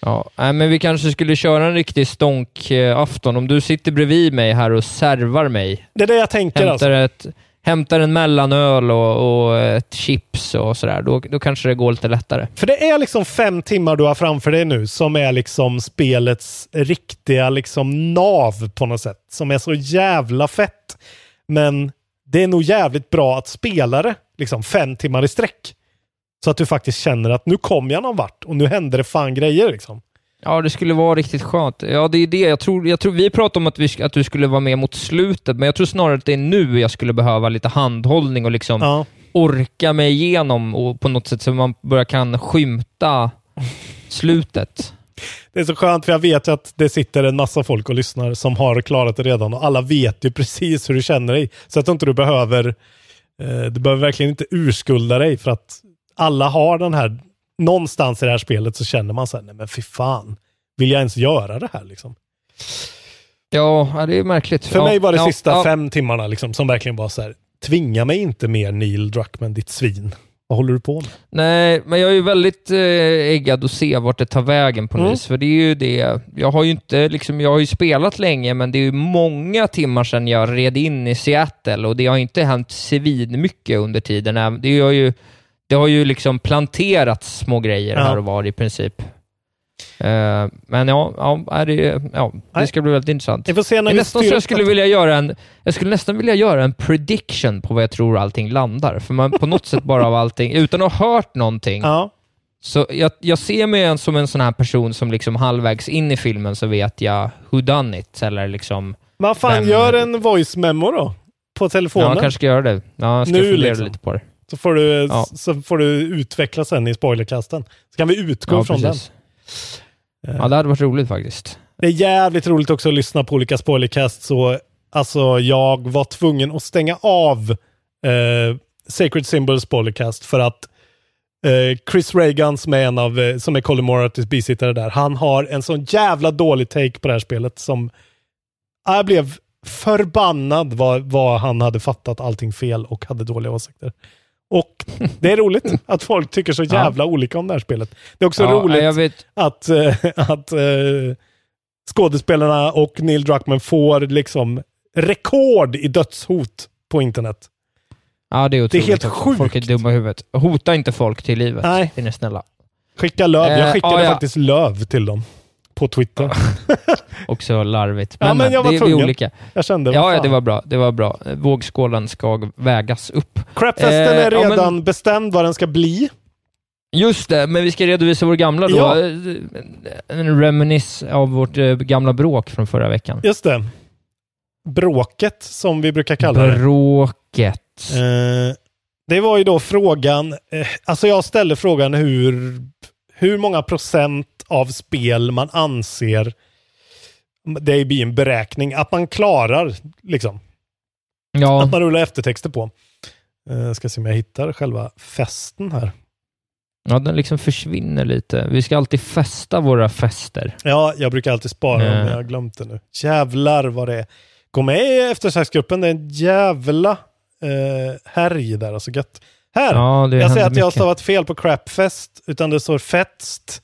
Ja, nej, men vi kanske skulle köra en riktig stånkafton. Om du sitter bredvid mig här och servar mig. Det är det jag tänker Hämtar, alltså. ett, hämtar en mellanöl och, och ett chips och sådär. Då, då kanske det går lite lättare. För det är liksom fem timmar du har framför dig nu som är liksom spelets riktiga liksom nav på något sätt. Som är så jävla fett. Men det är nog jävligt bra att spela det liksom fem timmar i sträck. Så att du faktiskt känner att nu kom jag någon vart och nu händer det fan grejer liksom. Ja, det skulle vara riktigt skönt. Ja, det är det. Jag tror, jag tror, vi pratade om att, vi, att du skulle vara med mot slutet, men jag tror snarare att det är nu jag skulle behöva lite handhållning och liksom Ja. orka mig igenom och på något sätt så man börjar kan skymta slutet. Det är så skönt för jag vet ju att det sitter en massa folk och lyssnar som har klarat det redan och alla vet ju precis hur du känner dig. Så att inte du behöver, eh, du behöver verkligen inte urskulda dig för att alla har den här, någonstans i det här spelet så känner man så här, nej men fy fan, vill jag ens göra det här liksom? Ja, det är märkligt. För ja, mig var det ja, sista ja. fem timmarna liksom, som verkligen var så här. Tvinga mig inte mer Neil Druckmann, ditt svin. Vad håller du på med? Nej, men jag är ju väldigt eh, äggad att se vart det tar vägen på något Mm. vis. För det är ju det, jag har ju inte, liksom, jag har ju spelat länge, men det är ju många timmar sedan jag red in i Seattle och det har inte hänt svin mycket under tiden. Det har ju, det har ju liksom planterats små grejer Ja. här och var i princip. Eh, men ja, ja, det, ja, det ska bli väldigt intressant. Vi får se när vi nästan så styr jag skulle vilja göra en, jag skulle nästan vilja göra en prediction på vad jag tror allting landar. För man på något sätt bara av allting, utan att ha hört någonting, Ja. så jag, jag ser mig som en sån här person som liksom halvvägs in i filmen så vet jag who done it, eller liksom... Vad fan, Vem- gör en voice memo då. På Ja, telefonen. jag kanske ska göra det. Ja, jag ska Nu fundera liksom. lite på det. Så, får du, Ja. så får du utveckla sen i spoilerkasten. Så kan vi utgå Ja, från precis. den. Ja, det hade varit roligt faktiskt. Det är jävligt roligt också att lyssna på olika spoilercast. Så alltså, jag var tvungen att stänga av eh, Sacred Symbols spoilercast för att eh, Chris Reagan som är en av, eh, som är Colin Moratis bisittare där, han har en sån jävla dålig take på det här spelet som jag blev förbannad vad, vad han hade fattat allting fel och hade dåliga åsikter. Och det är roligt att folk tycker så jävla olika om det här spelet. Det är också Ja, roligt att, eh, att eh, skådespelarna och Neil Druckmann får liksom rekord i dödshot på internet. Ja, det är otroligt. helt också. sjukt. Folk är dumma i huvudet. Hota inte folk till livet. Nej. Är ni snälla. Skicka löv. Eh, Jag skickade ja, ja. faktiskt löv till dem på Twitter. Också larvigt. Ja, Men, men jag var det är tvungen. olika. Jag kände, Ja, ja, det var bra. Det var bra. Vågskålen ska vägas upp. Crapfesten Eh, är ja, men- redan bestämd vad den ska bli. Just det, men vi ska redovisa vår gamla då. Ja. En reminis av vårt eh, gamla bråk från förra veckan. Just det. Bråket, som vi brukar kalla det. Bråket. Eh, det var ju då frågan, eh, alltså jag ställde frågan hur, hur många procent av spel man anser, det blir en beräkning, att man klarar liksom. Ja, Att man rullar eftertexter på. Eh, ska se om jag hittar själva festen här. ja, den liksom försvinner lite. Vi ska alltid festa våra fester. Ja, jag brukar alltid spara dem, Eh. men jag har glömt det nu. Jävlar vad det är. Gå med i eftersöksgruppen, det är en jävla eh, härj där, alltså gött. Här! Ja, jag ser att jag har stavat fel på crapfest, utan det står fetst.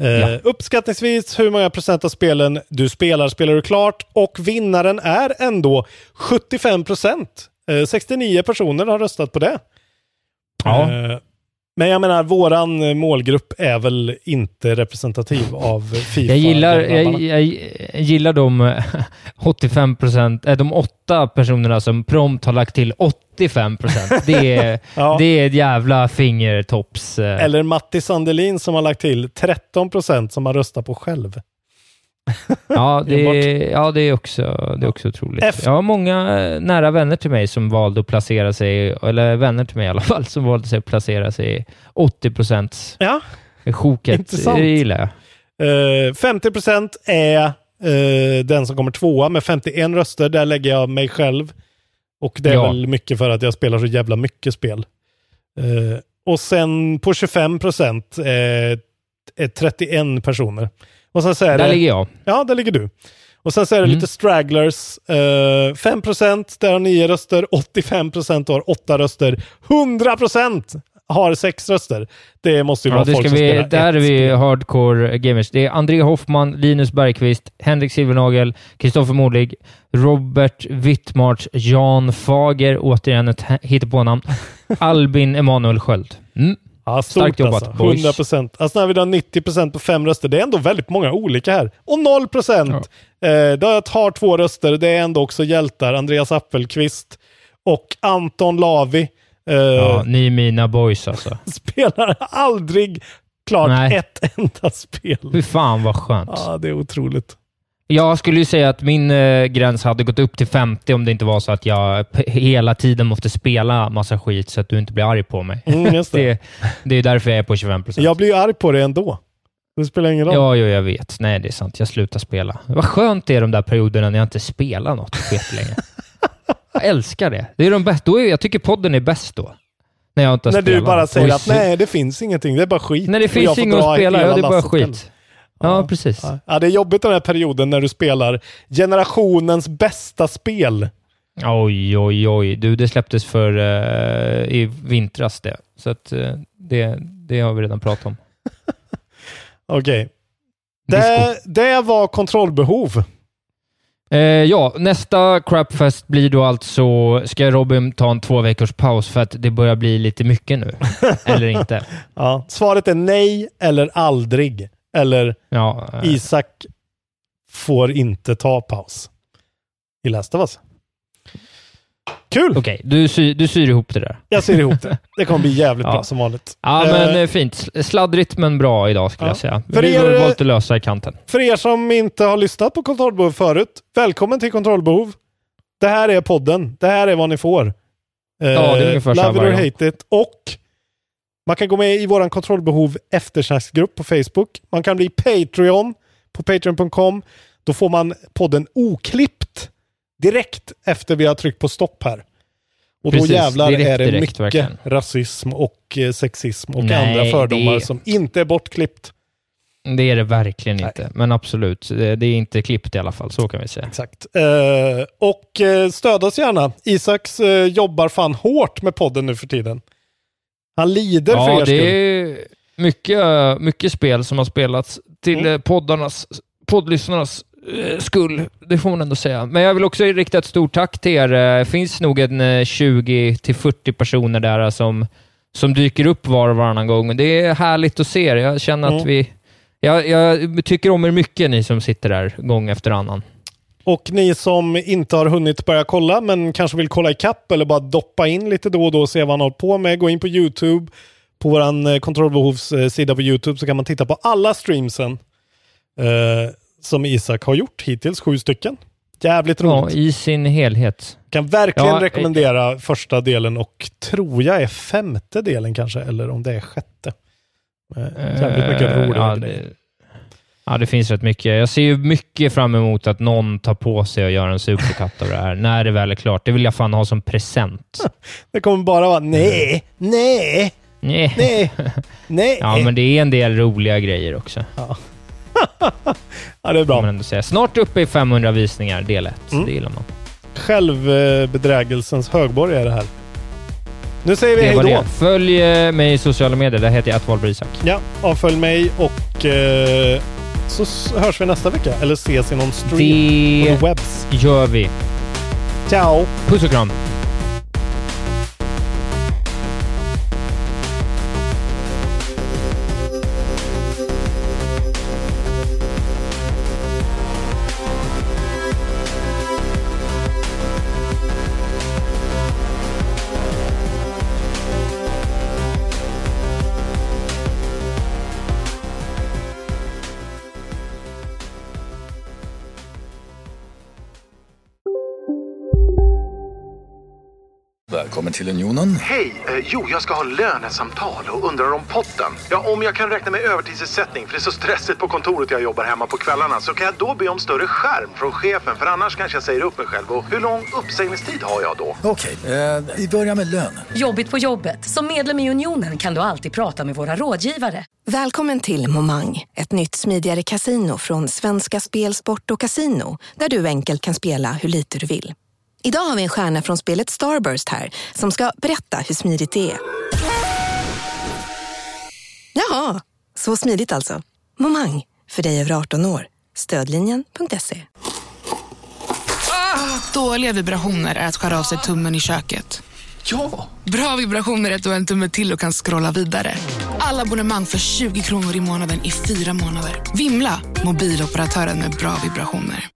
Eh, Ja. Uppskattningsvis hur många procent av spelen du spelar, spelar du klart och vinnaren är ändå 75 procent. Eh, 69 personer har röstat på det. Ja. Eh, men jag menar, våran eh, målgrupp är väl inte representativ av Fifa. Jag gillar, jag, jag, gillar de eh, 85 procent, äh, de åtta personerna som prompt har lagt till 85 procent. Det är, Ja. det är ett jävla fingertopps... eh, Eller Matti Sandelin som har lagt till 13 procent som har röstat på själv. Ja, det, ja, det är också, det är också otroligt. F. Jag har många eh, nära vänner till mig som valde att placera sig, eller vänner till mig i alla fall, som valde sig att placera sig i 80 procents Ja, sjoket. Intressant. Det gillar jag. eh, 50 procent är eh, den som kommer tvåa med 51 röster. Där lägger jag mig själv. Och det är Ja. väl mycket för att jag spelar så jävla mycket spel. Eh, och sen på 25 procent är 31 personer. Och sen så är Där det... ligger jag. Ja, där ligger du. Och sen så är det Mm. lite stragglers. Eh, 5% där har 9 röster, 85% har 8 röster, 100% har 6 röster. Det måste ju Ja, vara folk som vi, spelar där är vi hardcore gamers. Det är André Hoffman, Linus Bergqvist, Henrik Silvernagel, Kristoffer Modig, Robert Wittmarts, Jan Fager, återigen ett hittepånamn, Albin Emanuel Sköld. Mm. Ja, Starkt stort jobbat, alltså. boys. 100%. Alltså när vi har 90% på 5 röster, det är ändå väldigt många olika här. Och 0% eh, då jag tar två röster, det är ändå också hjältar. Andreas Appelqvist och Anton Lavi. Eh, Ja, ni är mina boys alltså. Spelar aldrig klart Nej. ett enda spel. Fy fan vad skönt. Ja, det är otroligt. Jag skulle ju säga att min eh, gräns hade gått upp till 50 om det inte var så att jag hela tiden måste spela massa skit så att du inte blir arg på mig. Mm, det. det, det är därför jag är på 25 procent. Jag blir ju arg på det ändå. Det spelar ingen roll. Ja, jo, jag vet. Nej, det är sant. Jag slutar spela. Vad skönt det är de där perioderna när jag inte spelar något länge. jag älskar det. det är de bäst, då är, jag tycker podden är bäst då. När jag inte När spelat. du bara säger Oj, att nej, det finns ingenting. Det är bara skit. När det finns inget att spela, ja, det är bara skit. själv. Ja, precis. Ja, det är jobbigt den här perioden när du spelar generationens bästa spel. Oj, oj, oj. Du, det släpptes för uh, i vintras det. Så att uh, det, det har vi redan pratat om. Okej. Okay. Det, det var kontrollbehov. Eh, ja, nästa Crapfest blir då alltså, ska Robin ta en två veckors paus för att det börjar bli lite mycket nu? eller inte? Ja, svaret är nej eller aldrig. Eller ja, eh. Isak får inte ta paus i Last of Us. Kul! Okej, du, sy, du syr ihop det där. Jag syr ihop det. Det kommer bli jävligt ja. bra som vanligt. Ja, men eh, eh fint. Sladdrigt men bra idag skulle ja. jag säga. För Vi har valt att lösa i kanten. För er som inte har lyssnat på Kontrollbehov förut, välkommen till Kontrollbehov. Det här är podden. Det här är vad ni får. Eh, ja, det är ungefär Love it or hate it. Och man kan gå med i vår Kontrollbehov eftersnacksgrupp på Facebook. Man kan bli Patreon på patreon.com. Då får man podden oklippt direkt efter vi har tryckt på stopp här. Och Precis, då jävlar direkt, är det direkt, mycket verkligen. rasism och eh, sexism och Nej, andra fördomar är... som inte är bortklippt. Det är det verkligen Nej. inte, men absolut. Det, det, är inte klippt i alla fall, så kan vi säga. Exakt. Eh, och eh, stöd oss gärna. Isaks eh, jobbar fan hårt med podden nu för tiden. Han lider ja, för er det är mycket, mycket spel som har spelats till mm. poddarnas, poddlyssnarnas Eh, skull, det får man ändå säga. Men jag vill också rikta ett stort tack till er. Det finns nog en 20-40 eh, personer där som, som dyker upp var och varannan gång. Det är härligt att se er. Jag känner mm. att vi... Jag, jag, tycker om er mycket, ni som sitter där gång efter annan. Och ni som inte har hunnit börja kolla, men kanske vill kolla i kapp eller bara doppa in lite då och då och se vad han håller på med, gå in på YouTube. På vår eh, kontrollbehovs sida på YouTube så kan man titta på alla streamsen. Uh, som Isak har gjort hittills, sju stycken. Jävligt roligt. Ja, i sin helhet. Kan verkligen ja, rekommendera äh, första delen och tror jag är femte delen kanske, eller om det är sjätte. Eh, jävligt mycket roliga ja, det, ja, det finns rätt mycket. Jag ser ju mycket fram emot att någon tar på sig och gör en superkatt av det här, när det väl är klart. Det vill jag fan ha som present. det kommer bara vara nej, nej, nej, nej, nej. Ja, men det är en del roliga grejer också. Ja. ja, det är bra. Man säga. Snart uppe i 500 visningar, del 1. Mm. Det gillar man. Självbedrägelsens högborg är det här. Nu säger vi hej då. Följ eh, mig i sociala medier. Där heter jag att Isak. Ja, avfölj mig och eh, så hörs vi nästa vecka. Eller ses i någon stream det på webs. gör vi. Ciao! Puss och kram! Välkommen till Unionen. Hej! Eh, jo, jag ska ha lönesamtal och undrar om potten. Ja, om jag kan räkna med övertidsersättning för det är så stressigt på kontoret jag jobbar hemma på kvällarna så kan jag då be om större skärm från chefen för annars kanske jag säger upp mig själv. Och hur lång uppsägningstid har jag då? Okej, eh, vi börjar med lön. Jobbigt på jobbet. Som medlem i Unionen kan du alltid prata med våra rådgivare. Välkommen till Momang, ett nytt smidigare casino från Svenska Spel, Sport och Casino där du enkelt kan spela hur lite du vill. Idag har vi en stjärna från spelet Starburst här som ska berätta hur smidigt det är. Jaha, så smidigt alltså. Momang, för dig över 18 år. Stödlinjen.se. Ah, dåliga vibrationer är att skära av sig tummen i köket. Ja! Bra vibrationer är att du har en tumme till och kan scrolla vidare. Alla abonnemang för 20 kronor i månaden i fyra månader. Vimla! Mobiloperatören med bra vibrationer.